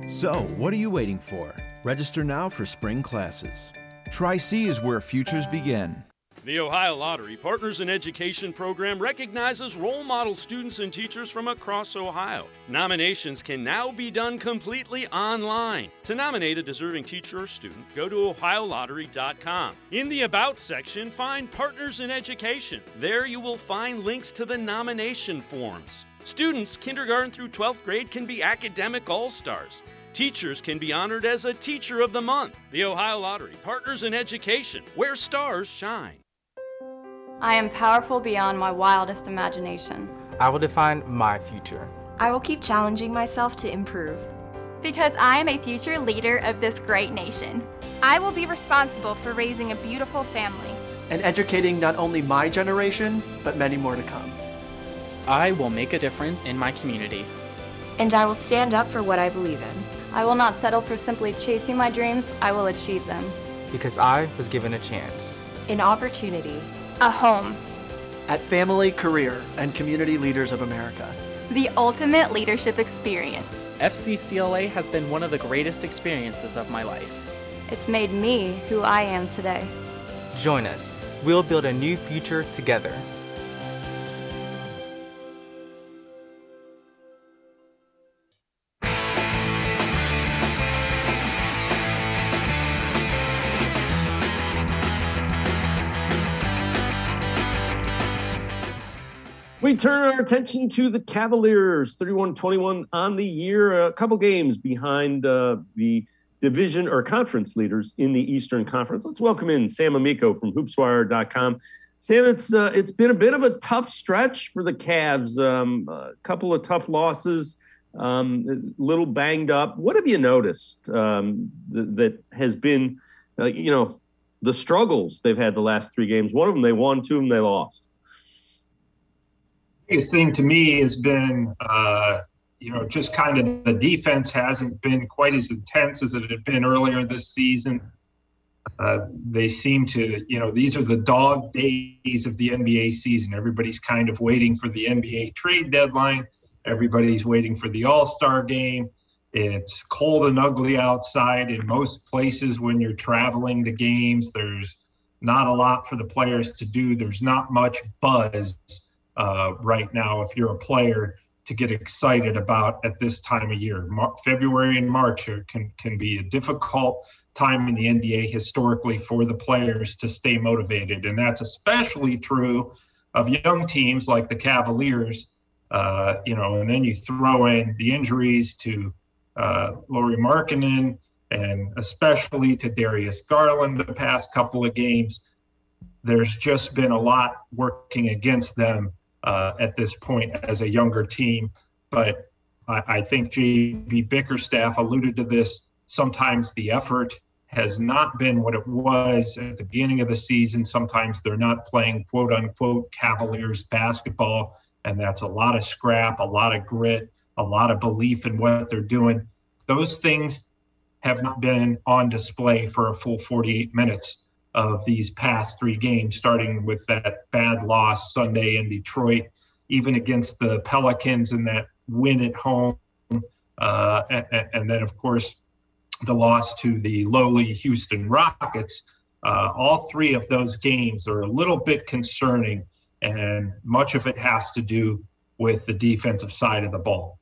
So, what are you waiting for? Register now for spring classes. Tri-C is where futures begin. The Ohio Lottery Partners in Education program recognizes role model students and teachers from across Ohio. Nominations can now be done completely online. To nominate a deserving teacher or student, go to ohiolottery.com. In the About section, find Partners in Education. There you will find links to the nomination forms. Students, kindergarten through 12th grade, can be academic all stars. Teachers can be honored as a Teacher of the Month. The Ohio Lottery Partners in Education, where stars shine. I am powerful beyond my wildest imagination. I will define my future. I will keep challenging myself to improve. Because I am a future leader of this great nation. I will be responsible for raising a beautiful family. And educating not only my generation, but many more to come. I will make a difference in my community. And I will stand up for what I believe in. I will not settle for simply chasing my dreams, I will achieve them. Because I was given a chance. An opportunity a home. At Family, Career, and Community Leaders of America. The ultimate leadership experience. FCCLA has been one of the greatest experiences of my life. It's made me who I am today. Join us. We'll build a new future together. We turn our attention to the Cavaliers, 31 21 on the year, a couple games behind uh, the division or conference leaders in the Eastern Conference. Let's welcome in Sam Amico from hoopswire.com. Sam, it's uh, it's been a bit of a tough stretch for the Cavs. Um, a couple of tough losses, um, a little banged up. What have you noticed um, th- that has been, uh, you know, the struggles they've had the last three games? One of them they won, two of them they lost biggest thing to me has been, uh, you know, just kind of the defense hasn't been quite as intense as it had been earlier this season. Uh, they seem to, you know, these are the dog days of the NBA season. Everybody's kind of waiting for the NBA trade deadline. Everybody's waiting for the All Star game. It's cold and ugly outside in most places when you're traveling to games. There's not a lot for the players to do. There's not much buzz uh, right now if you're a player to get excited about at this time of year. Mar- February and March can can be a difficult time in the NBA historically for the players to stay motivated, and that's especially true of young teams like the Cavaliers. Uh, you know, and then you throw in the injuries to uh, Lauri Markkanen and especially to Darius Garland the past couple of games. There's just been a lot working against them uh, at this point as a younger team. But I, I think JB Bickerstaff alluded to this. Sometimes the effort has not been what it was at the beginning of the season. Sometimes they're not playing quote unquote Cavaliers basketball. And that's a lot of scrap, a lot of grit, a lot of belief in what they're doing. Those things have not been on display for a full 48 minutes of these past three games, starting with that bad loss Sunday in Detroit, even against the Pelicans and that win at home. Uh, and, and, then, of course, the loss to the lowly Houston Rockets. Uh, all three of those games are a little bit concerning, and much of it has to do with the defensive side of the ball.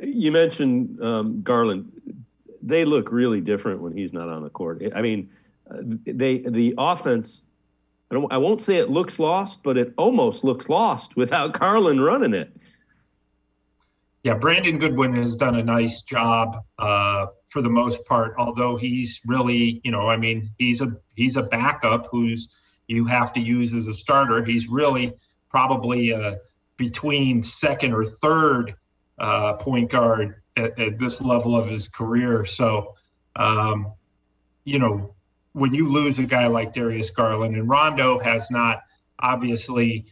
You mentioned um, Garland. They look really different when he's not on the court. I mean, they the offense. I, don't, I won't say it looks lost, but it almost looks lost without Garland running it. Yeah, Brandon Goodwin has done a nice job uh, for the most part. Although he's really, you know, I mean, he's a he's a backup who's you have to use as a starter. He's really probably uh, between second or third uh, point guard at, at, this level of his career. So, um, you know, when you lose a guy like Darius Garland and Rondo has not obviously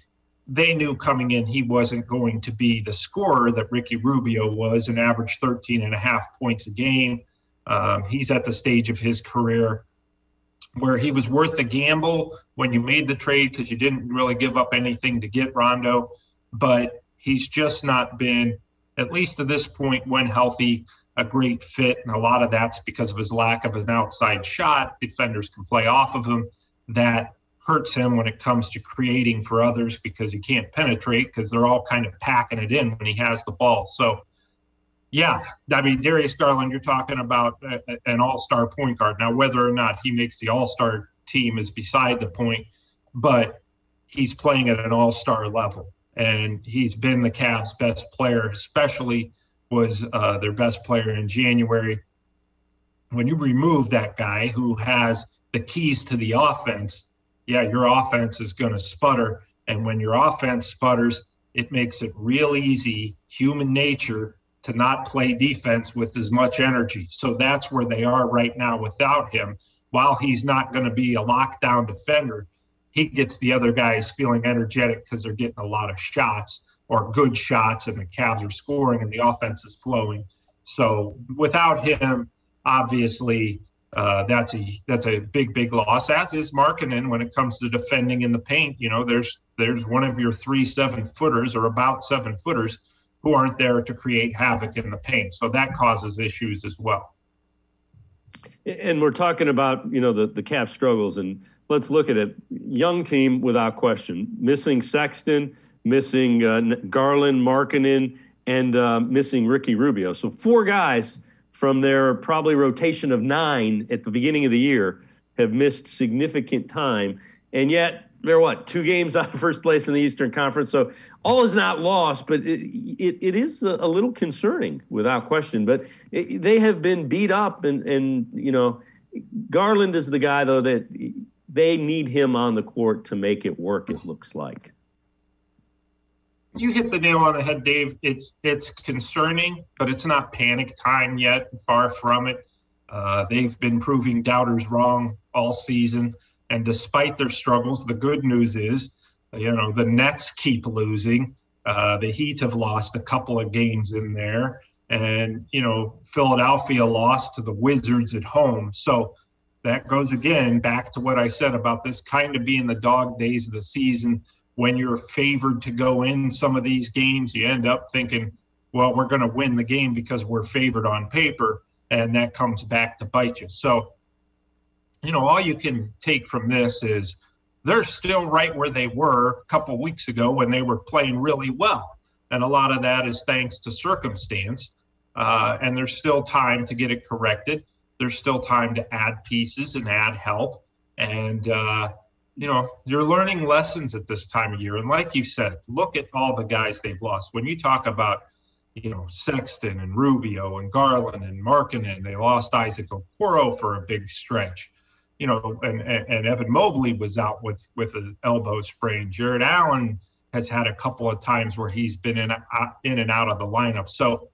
they knew coming in he wasn't going to be the scorer that Ricky Rubio was and averaged 13 and a half points a game. Um, he's at the stage of his career where he was worth a gamble when you made the trade because you didn't really give up anything to get Rondo, but he's just not been, at least to this point, when healthy, a great fit. And a lot of that's because of his lack of an outside shot. Defenders can play off of him. That hurts him when it comes to creating for others because he can't penetrate because they're all kind of packing it in when he has the ball. So, yeah, I mean, Darius Garland, you're talking about a, an all star point guard. Now, whether or not he makes the all star team is beside the point, but he's playing at an all star level. And he's been the Cavs' best player, especially was uh, their best player in January. When you remove that guy who has the keys to the offense, yeah, your offense is going to sputter. And when your offense sputters, it makes it real easy, human nature, to not play defense with as much energy. So that's where they are right now without him. While he's not going to be a lockdown defender, he gets the other guys feeling energetic because they're getting a lot of shots or good shots, and the Cavs are scoring and the offense is flowing. So without him, obviously, uh, that's a that's a big big loss. As is Markkanen when it comes to defending in the paint. You know, there's there's one of your three seven footers or about seven footers who aren't there to create havoc in the paint. So that causes issues as well. And we're talking about you know the the Cavs struggles, and let's look at it. Young team without question, missing Sexton, missing uh, Garland, Markkanen, and uh, missing Ricky Rubio. So four guys from their probably rotation of nine at the beginning of the year have missed significant time, and yet they're what two games out of first place in the Eastern Conference. So all is not lost, but it it, it is a, a, little concerning without question. But it, they have been beat up, and and you know Garland is the guy though that they need him on the court to make it work. It looks like. You hit the nail on the head, Dave. It's it's concerning, but it's not panic time yet. Far from it. Uh, they've been proving doubters wrong all season. And despite their struggles, the good news is, you know, the Nets keep losing. Uh, the Heat have lost a couple of games in there. And, you know, Philadelphia lost to the Wizards at home. So that goes again back to what I said about this kind of being the dog days of the season. When you're favored to go in some of these games, you end up thinking, well, we're going to win the game because we're favored on paper. And that comes back to bite you. So, you know, all you can take from this is they're still right where they were a couple weeks ago when they were playing really well. And a lot of that is thanks to circumstance. Uh, and there's still time to get it corrected. There's still time to add pieces and add help. And, uh, you know, you're learning lessons at this time of year. And like you said, look at all the guys they've lost. When you talk about, you know, Sexton and Rubio and Garland and Markkanen, they lost Isaac Okoro for a big stretch you know, and, and Evan Mobley was out with with an elbow sprain. Jarrett Allen has had a couple of times where he's been in uh, in and out of the lineup. So,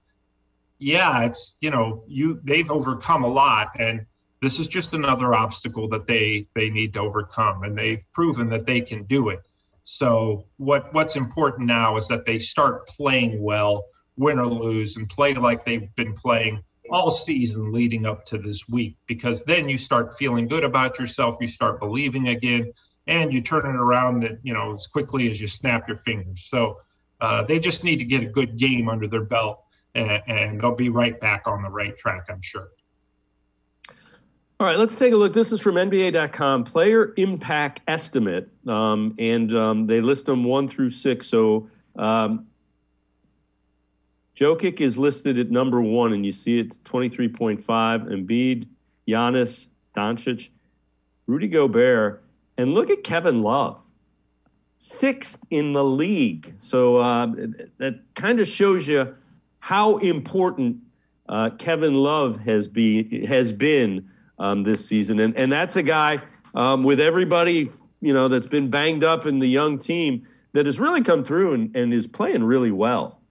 yeah, it's you know, you they've overcome a lot, and this is just another obstacle that they they need to overcome, and they've proven that they can do it. So, what what's important now is that they start playing well, win or lose, and play like they've been playing all season leading up to this week because then you start feeling good about yourself you start believing again and you turn it around you know as quickly as you snap your fingers so uh, they just need to get a good game under their belt and, and they'll be right back on the right track i'm sure all right, let's take a look. This is from NBA.com, player impact estimate, um, and um, they list them one through six. So um, Jokic is listed at number one, and you see it's 23.5. Embiid, Giannis, Doncic, Rudy Gobert, and look at Kevin Love, sixth in the league. So uh, that kind of shows you how important uh, Kevin Love has be has been um, this season, and and that's a guy um, with everybody you know, that's been banged up in the young team that has really come through and, and is playing really well.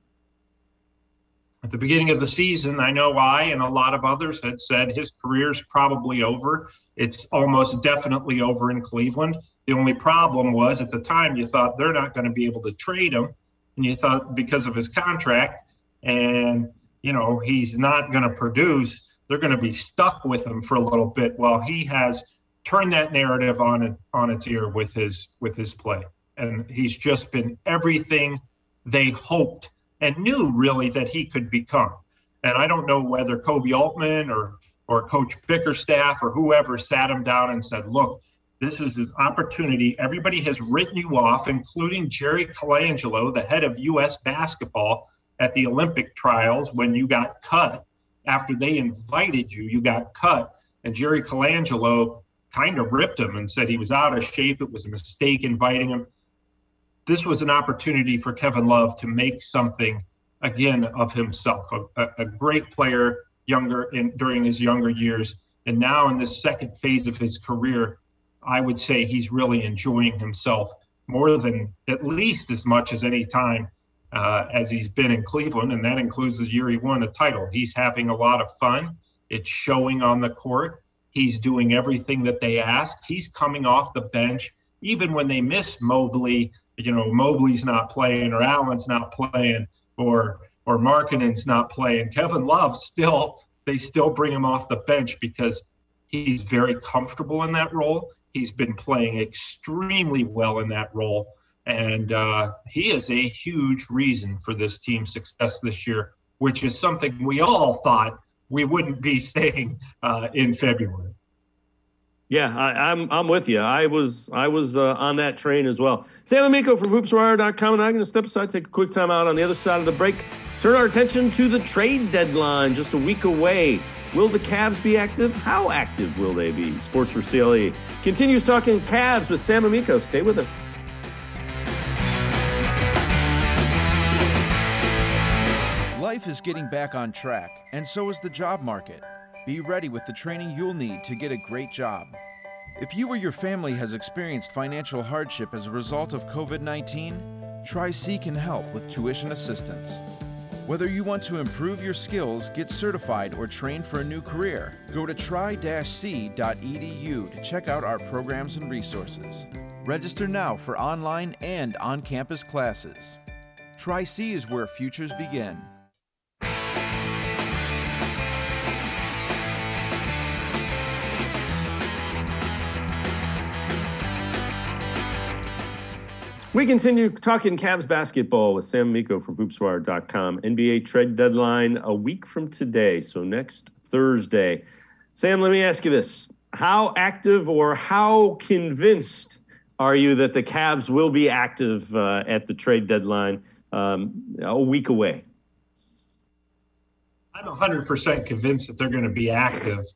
At the beginning of the season, I know I and a lot of others had said his career's probably over. It's almost definitely over in Cleveland. The only problem was at the time you thought they're not going to be able to trade him, and you thought because of his contract, and you know he's not going to produce, they're going to be stuck with him for a little bit. While he has turned that narrative on on its ear with his with his play, and he's just been everything they hoped and knew really that he could become. And I don't know whether Koby Altman or or Coach Bickerstaff or whoever sat him down and said, "Look, this is an opportunity. Everybody has written you off, including Jerry Colangelo, the head of U.S. basketball at the Olympic trials when you got cut. After they invited you, you got cut. And Jerry Colangelo kind of ripped him and said he was out of shape. It was a mistake inviting him. This was an opportunity for Kevin Love to make something again of himself, a, a great player younger in during his younger years. And now in this second phase of his career, I would say he's really enjoying himself more than at least as much as any time uh, as he's been in Cleveland, and that includes the year he won a title. He's having a lot of fun. It's showing on the court. He's doing everything that they ask. He's coming off the bench, even when they miss Mobley. You know, Mobley's not playing, or Allen's not playing, or or Markkanen's not playing. Kevin Love still, they still bring him off the bench because he's very comfortable in that role. He's been playing extremely well in that role. And uh, he is a huge reason for this team's success this year, which is something we all thought we wouldn't be saying uh, in February. Yeah, I, am I'm, I'm with you. I was I was uh, on that train as well. Sam Amico from HoopsWire.com, and I'm going to step aside, take a quick time out on the other side of the break. Turn our attention to the trade deadline, just a week away. Will the Cavs be active? How active will they be? Sports for CLE continues talking Cavs with Sam Amico. Stay with us. Life is getting back on track, and so is the job market. Be ready with the training you'll need to get a great job. If you or your family has experienced financial hardship as a result of COVID 19, Tri-C can help with tuition assistance. Whether you want to improve your skills, get certified, or train for a new career, go to tri-c.edu to check out our programs and resources. Register now for online and on-campus classes. Tri-C is where futures begin. We continue talking Cavs basketball with Sam Amico from hoopswire.com. NBA trade deadline a week from today, so next Thursday. Sam, let me ask you this. How active or how convinced are you that the Cavs will be active uh, at the trade deadline um, a week away? I'm 100% convinced that they're going to be active.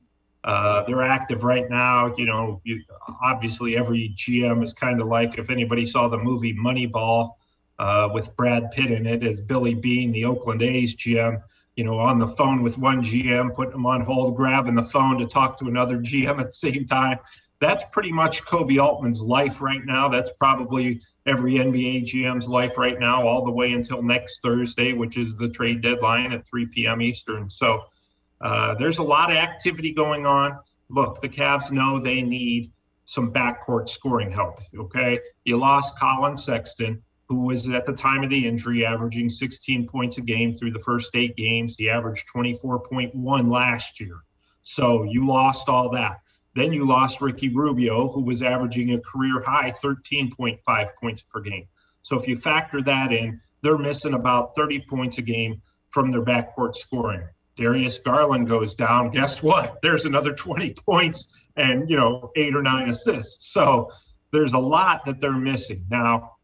Uh, they're active right now. You know, you, obviously every GM is kind of like if anybody saw the movie Moneyball uh, with Brad Pitt in it as Billy Beane, the Oakland A's GM. You know, on the phone with one GM, putting him on hold, grabbing the phone to talk to another GM at the same time. That's pretty much Koby Altman's life right now. That's probably every NBA GM's life right now, all the way until next Thursday, which is the trade deadline at 3 p.m. Eastern. So uh, there's a lot of activity going on. Look, the Cavs know they need some backcourt scoring help. Okay. You lost Collin Sexton, who was at the time of the injury averaging 16 points a game through the first eight games. He averaged 24.1 last year. So you lost all that. Then you lost Ricky Rubio, who was averaging a career high 13.5 points per game. So if you factor that in, they're missing about 30 points a game from their backcourt scoring. Darius Garland goes down, guess what? There's another 20 points and, you know, eight or nine assists. So there's a lot that they're missing. Now,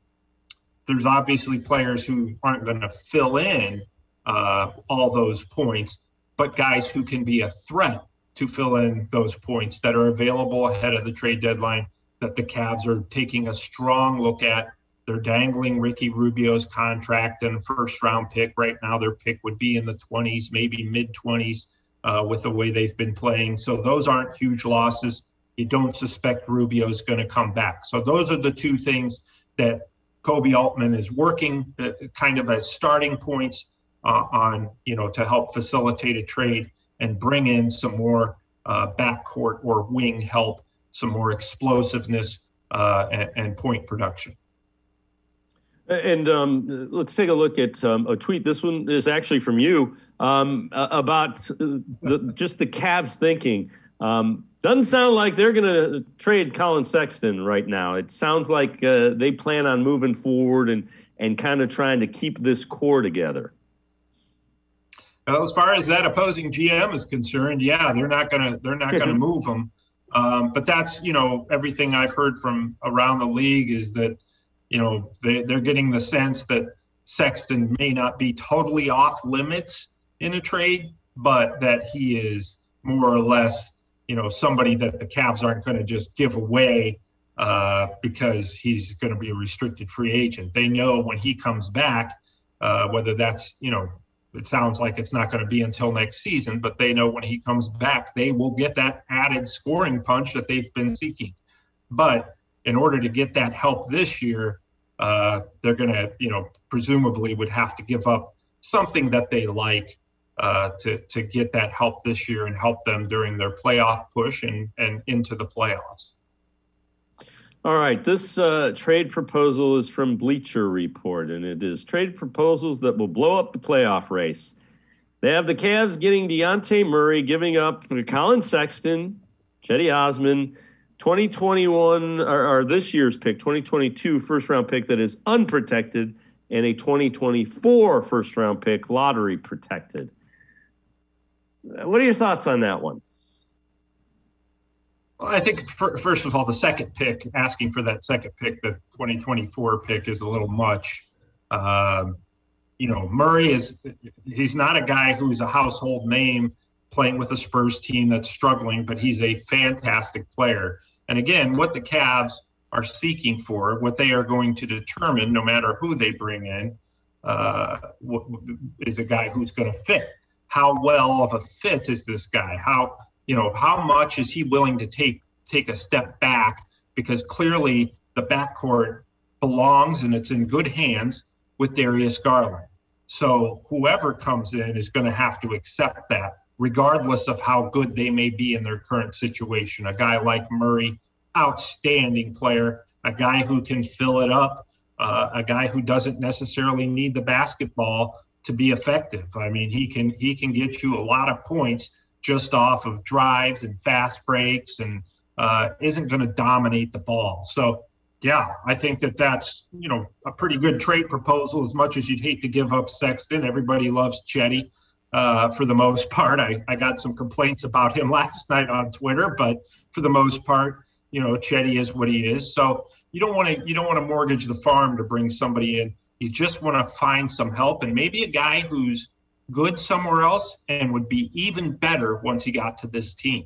there's obviously players who aren't going to fill in uh, all those points, but guys who can be a threat to fill in those points that are available ahead of the trade deadline that the Cavs are taking a strong look at they're dangling Ricky Rubio's contract and first round pick. Right now, their pick would be in the 20s, maybe mid 20s, uh, with the way they've been playing. So those aren't huge losses. you don't suspect Rubio's going to come back. So those are the two things that Koby Altman is working uh, kind of as starting points uh, on, you know, to help facilitate a trade and bring in some more uh, backcourt or wing help, some more explosiveness uh, and, and, point production. And um, let's take a look at um, a tweet. This one is actually from you um, about the, just the Cavs thinking. Um, doesn't sound like they're going to trade Collin Sexton right now. It sounds like uh, they plan on moving forward and and kind of trying to keep this core together. Well, as far as that opposing GM is concerned, yeah, they're not gonna they're not gonna move him. Um, but that's you know everything I've heard from around the league is that you know they they're getting the sense that Sexton may not be totally off limits in a trade, but that he is more or less you know somebody that the Cavs aren't going to just give away uh, because he's going to be a restricted free agent. They know when he comes back, uh, whether that's you know it sounds like it's not going to be until next season, but they know when he comes back, they will get that added scoring punch that they've been seeking. But in order to get that help this year, uh, they're going to, you know, presumably would have to give up something that they like uh, to to get that help this year and help them during their playoff push and and into the playoffs. All right, this uh, trade proposal is from Bleacher Report, and it is trade proposals that will blow up the playoff race. They have the Cavs getting Dejounte Murray, giving up Collin Sexton, Cedi Osman, 2021 or, or, this year's pick, 2022 first round pick that is unprotected, and a 2024 first round pick, lottery protected. What are your thoughts on that one? Well, I think for, first of all, the second pick, asking for that second pick, the 2024 pick, is a little much. Um, you know, Murray is he's not a guy who's a household name playing with a Spurs team that's struggling, but he's a fantastic player. And again, what the Cavs are seeking for, what they are going to determine, no matter who they bring in, uh, is a guy who's going to fit. How well of a fit is this guy? How you know, how much is he willing to take take a step back? Because clearly the backcourt belongs and it's in good hands with Darius Garland. So whoever comes in is going to have to accept that, regardless of how good they may be in their current situation. A guy like Murray, outstanding player, a guy who can fill it up, uh, a guy who doesn't necessarily need the basketball to be effective. I mean, he can he can get you a lot of points just off of drives and fast breaks and uh, isn't going to dominate the ball. So, yeah, I think that that's you know a pretty good trade proposal. As much as you'd hate to give up Sexton, everybody loves Cedi uh, for the most part. I, I got some complaints about him last night on Twitter, but for the most part, you know, Cedi is what he is. So you don't want to you don't want to mortgage the farm to bring somebody in. You just want to find some help and maybe a guy who's good somewhere else and would be even better once he got to this team.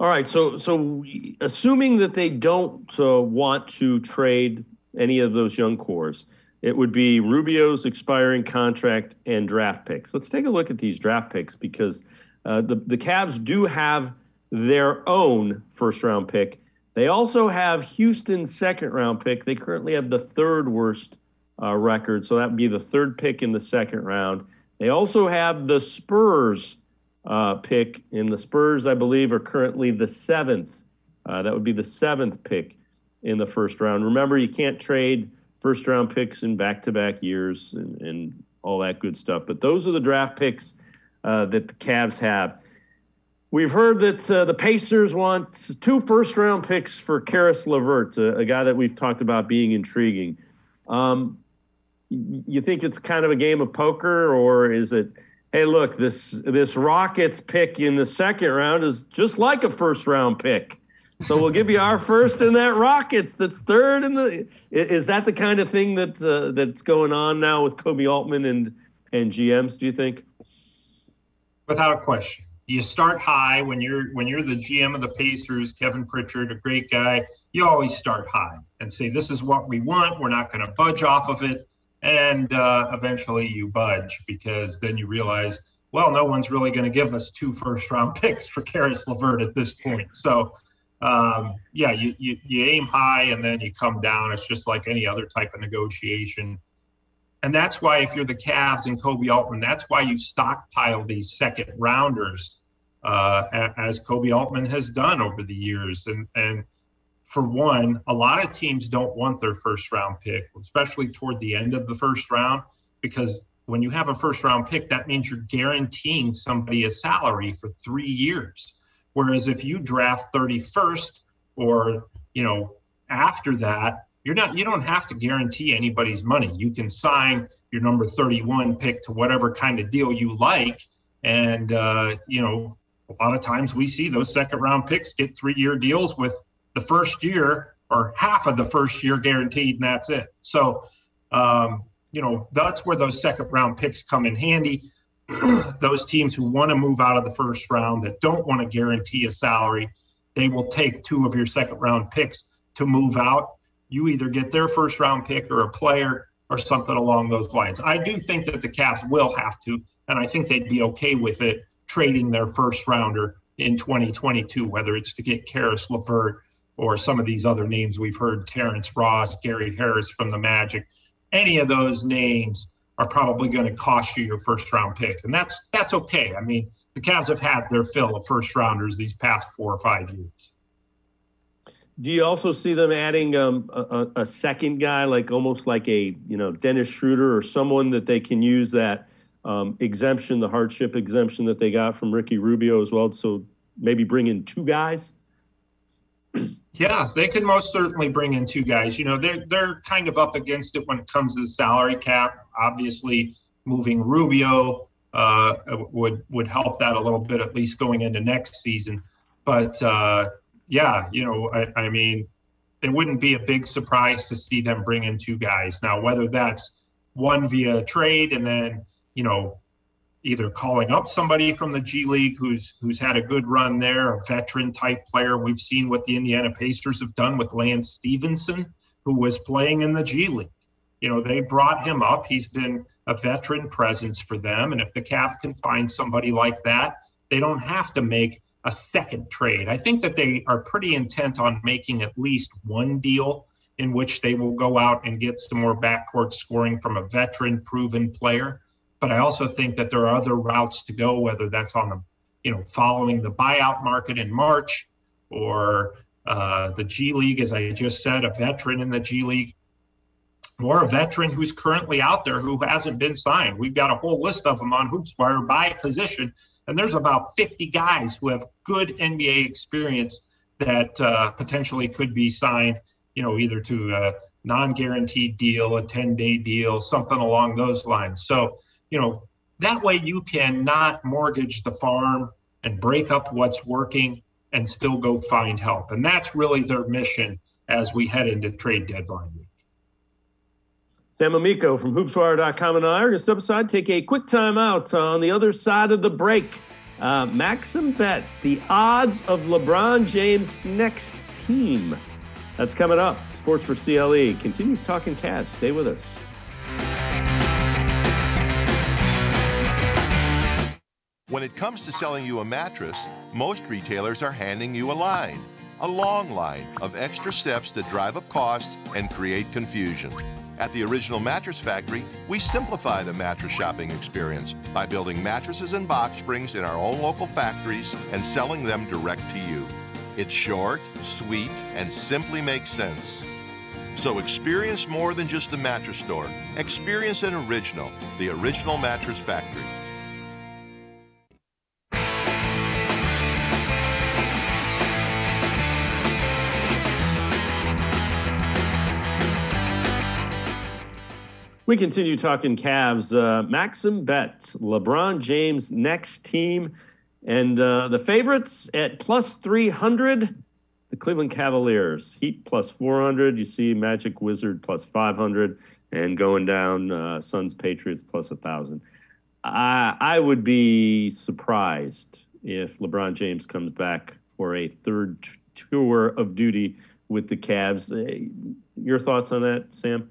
All right, so so assuming that they don't uh, want to trade any of those young cores, it would be Rubio's expiring contract and draft picks. Let's take a look at these draft picks because uh, the the Cavs do have their own first round pick. They also have Houston's second round pick. They currently have the third worst uh, record. So that would be the third pick in the second round. They also have the Spurs uh, pick, and the Spurs, I believe, are currently the seventh. Uh, that would be the seventh pick in the first round. Remember, you can't trade first round picks in back to back years and, and, all that good stuff. But those are the draft picks uh, that the Cavs have. We've heard that uh, the Pacers want two first round picks for Caris LeVert, a, a, guy that we've talked about being intriguing. Um, you think it's kind of a game of poker, or is it? Hey, look this this Rockets pick in the second round is just like a first round pick. So we'll give you our first in that Rockets that's third in the. Is that the kind of thing that uh, that's going on now with Koby Altman and and GMs? Do you think? Without a question, you start high when you're when you're the GM of the Pacers, Kevin Pritchard, a great guy. You always start high and say, "This is what we want. We're not going to budge off of it." and uh, eventually you budge because then you realize well, no one's really going to give us two first round picks for Caris LeVert at this point. So, um, yeah, you, you, you aim high and then you come down. It's just like any other type of negotiation. And that's why, if you're the Cavs and Koby Altman, that's why you stockpile these second rounders, uh, as Koby Altman has done over the years. And, and for one, a lot of teams don't want their first round pick, especially toward the end of the first round, because when you have a first round pick, that means you're guaranteeing somebody a salary for three years. Whereas if you draft 31st or, you know, after that, you're not you don't have to guarantee anybody's money. You can sign your number 31 pick to whatever kind of deal you like. And uh, you know, a lot of times we see those second round picks get three year deals with the first year or half of the first year guaranteed, and that's it. So um, you know, that's where those second round picks come in handy. those teams who want to move out of the first round that don't want to guarantee a salary, they will take two of your second round picks to move out. You either get their first round pick or a player or something along those lines. I do think that the Cavs will have to, and I think they'd be okay with it trading their first rounder in 2022, whether it's to get Caris LeVert or some of these other names we've heard, Terrence Ross, Gary Harris from the Magic any of those names are probably going to cost you your first round pick, and that's that's okay. I mean, the Cavs have had their fill of first rounders these past four or five years. Do you also see them adding um, a, a, second guy, like almost like a you know Dennis Schroeder or someone that they can use that um, exemption, the hardship exemption that they got from Ricky Rubio as well? So maybe bring in two guys. Yeah, they could most certainly bring in two guys. You know, they're they're kind of up against it when it comes to the salary cap. Obviously, moving Rubio uh, would would help that a little bit, at least going into next season. But uh, yeah, you know, I, I mean, it wouldn't be a big surprise to see them bring in two guys. Now, whether that's one via trade and then you know either calling up somebody from the G League who's who's had a good run there, a veteran type player. We've seen what the Indiana Pacers have done with Lance Stephenson, who was playing in the G League. You know, they brought him up. He's been a veteran presence for them. And if the Cavs can find somebody like that, they don't have to make a second trade. I think that they are pretty intent on making at least one deal in which they will go out and get some more backcourt scoring from a veteran proven player but I also think that there are other routes to go, whether that's on the, you know, following the buyout market in March or uh, the G League, as I just said, a veteran in the G League, or a veteran who's currently out there who hasn't been signed. We've got a whole list of them on HoopsWire by position, and there's about 50 guys who have good NBA experience that uh, potentially could be signed, you know, either to a non-guaranteed deal, a 10-day deal, something along those lines. So you know, that way you can not mortgage the farm and break up what's working and still go find help. And that's really their mission as we head into trade deadline week. Sam Amico from hoopswire.com and I are going to step aside, take a quick time out on the other side of the break. Uh, Maxim Bet, the odds of LeBron James' next team. That's coming up. Sports for CLE continues talking Cavs. Stay with us. When it comes to selling you a mattress, most retailers are handing you a line, a long line of extra steps that drive up costs and create confusion. At the Original Mattress Factory, we simplify the mattress shopping experience by building mattresses and box springs in our own local factories and selling them direct to you. It's short, sweet, and simply makes sense. So experience more than just a mattress store. Experience an original, the Original Mattress Factory. We continue talking Cavs. Uh, Maxim Bet, LeBron James next team, and uh, the favorites at plus 300, the Cleveland Cavaliers. Heat plus 400. You see Magic Wizard plus 500, and going down uh, Suns Patriots plus 1,000. I, I would be surprised if LeBron James comes back for a third t- tour of duty with the Cavs. Uh, your thoughts on that, Sam?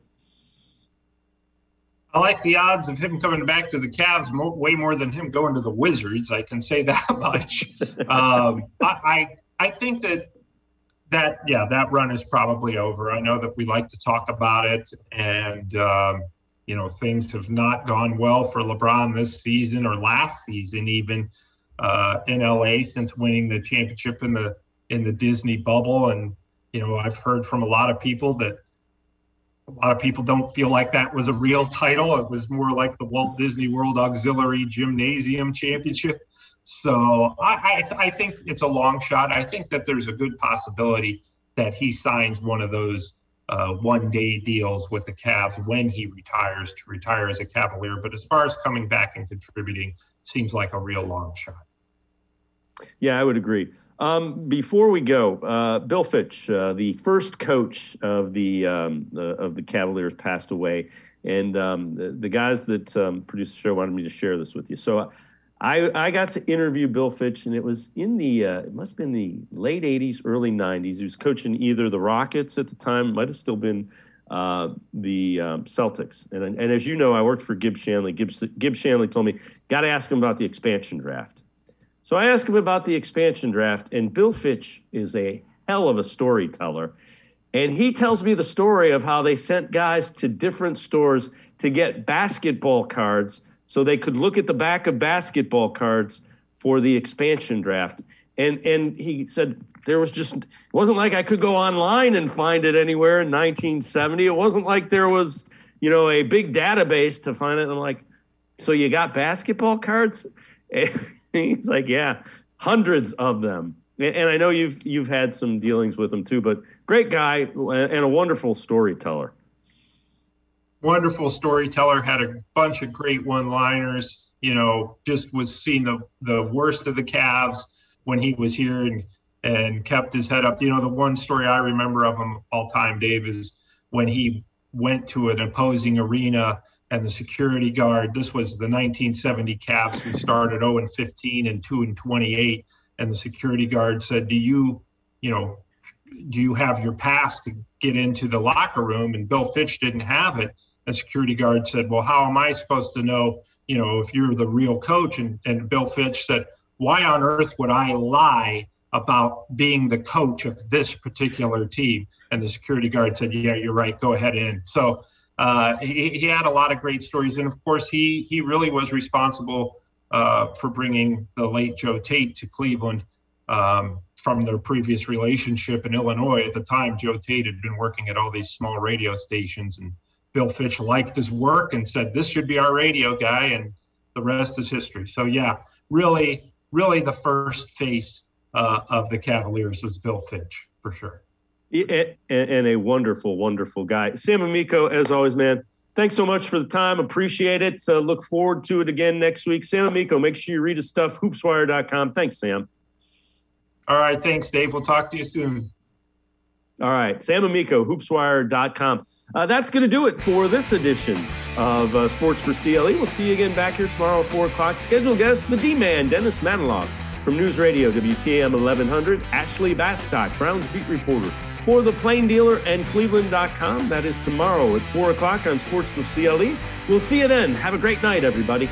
I like the odds of him coming back to the Cavs more, way more than him going to the Wizards. I can say that much. um, I, I I think that that yeah that run is probably over. I know that we like to talk about it, and um, you know things have not gone well for LeBron this season or last season even uh, in LA since winning the championship in the in the Disney bubble. And you know I've heard from a lot of people that a lot of people don't feel like that was a real title. It was more like the Walt Disney World Auxiliary Gymnasium Championship. So I, I, I think it's a long shot. I think that there's a good possibility that he signs one of those uh, one day deals with the Cavs when he retires to retire as a Cavalier. But as far as coming back and contributing, seems like a real long shot. Yeah, I would agree. Um, before we go, uh, Bill Fitch, uh, the first coach of the, um, of the Cavaliers, passed away, and um, the, the, guys that um, produced the show wanted me to share this with you. So I, I got to interview Bill Fitch, and it was in the uh, it must have been the late '80s, early '90s. He was coaching either the Rockets at the time, might have still been uh, the um, Celtics. And and as you know, I worked for Gib Shanley. Gib, Gib Shanley told me got to ask him about the expansion draft. So I asked him about the expansion draft, and Bill Fitch is a hell of a storyteller. And he tells me the story of how they sent guys to different stores to get basketball cards so they could look at the back of basketball cards for the expansion draft. And and he said there was just it wasn't like I could go online and find it anywhere in 1970. It wasn't like there was, you know, a big database to find it. And I'm like, so you got basketball cards? He's like, yeah, hundreds of them. And I know you've you've had some dealings with him too, but great guy and a wonderful storyteller wonderful storyteller, had a bunch of great one-liners. You know, just was seeing the the worst of the Cavs when he was here and and kept his head up. You know, the one story I remember of him all time, Dave, is when he went to an opposing arena and the security guard. This was the 1970 Cavs. who started 0 and 15 and 2 and 28, and the security guard said, "Do you, you know, do you have your pass to get into the locker room?" And Bill Fitch didn't have it a security guard said, Well, how am I supposed to know, you know, if you're the real coach? And, and Bill Fitch said, Why on earth would I lie about being the coach of this particular team? And the security guard said, Yeah, you're right. Go ahead in. So uh, he, he had a lot of great stories. And of course, he, he really was responsible uh, for bringing the late Joe Tait to Cleveland. Um, from their previous relationship in Illinois. At the time, Joe Tait had been working at all these small radio stations and Bill Fitch liked his work and said, this should be our radio guy. And the rest is history. So, yeah, really, really the first face uh, of the Cavaliers was Bill Fitch for sure. And a wonderful, wonderful guy. Sam Amico, as always, man, thanks so much for the time. Appreciate it. So look forward to it again next week. Sam Amico, make sure you read his stuff, hoopswire.com. Thanks, Sam. All right. Thanks, Dave. We'll talk to you soon. All right. Sam Amico, hoopswire.com. Uh, that's going to do it for this edition of uh, Sports for CLE. We'll see you again back here tomorrow at 4 o'clock. Scheduled guest, the D-Man, Dennis Manoloff from News Radio, WTAM 1100. Ashley Bastock, Browns beat reporter for the Plain Dealer and Cleveland.com. That is tomorrow at 4 o'clock on Sports with CLE. We'll see you then. Have a great night, everybody.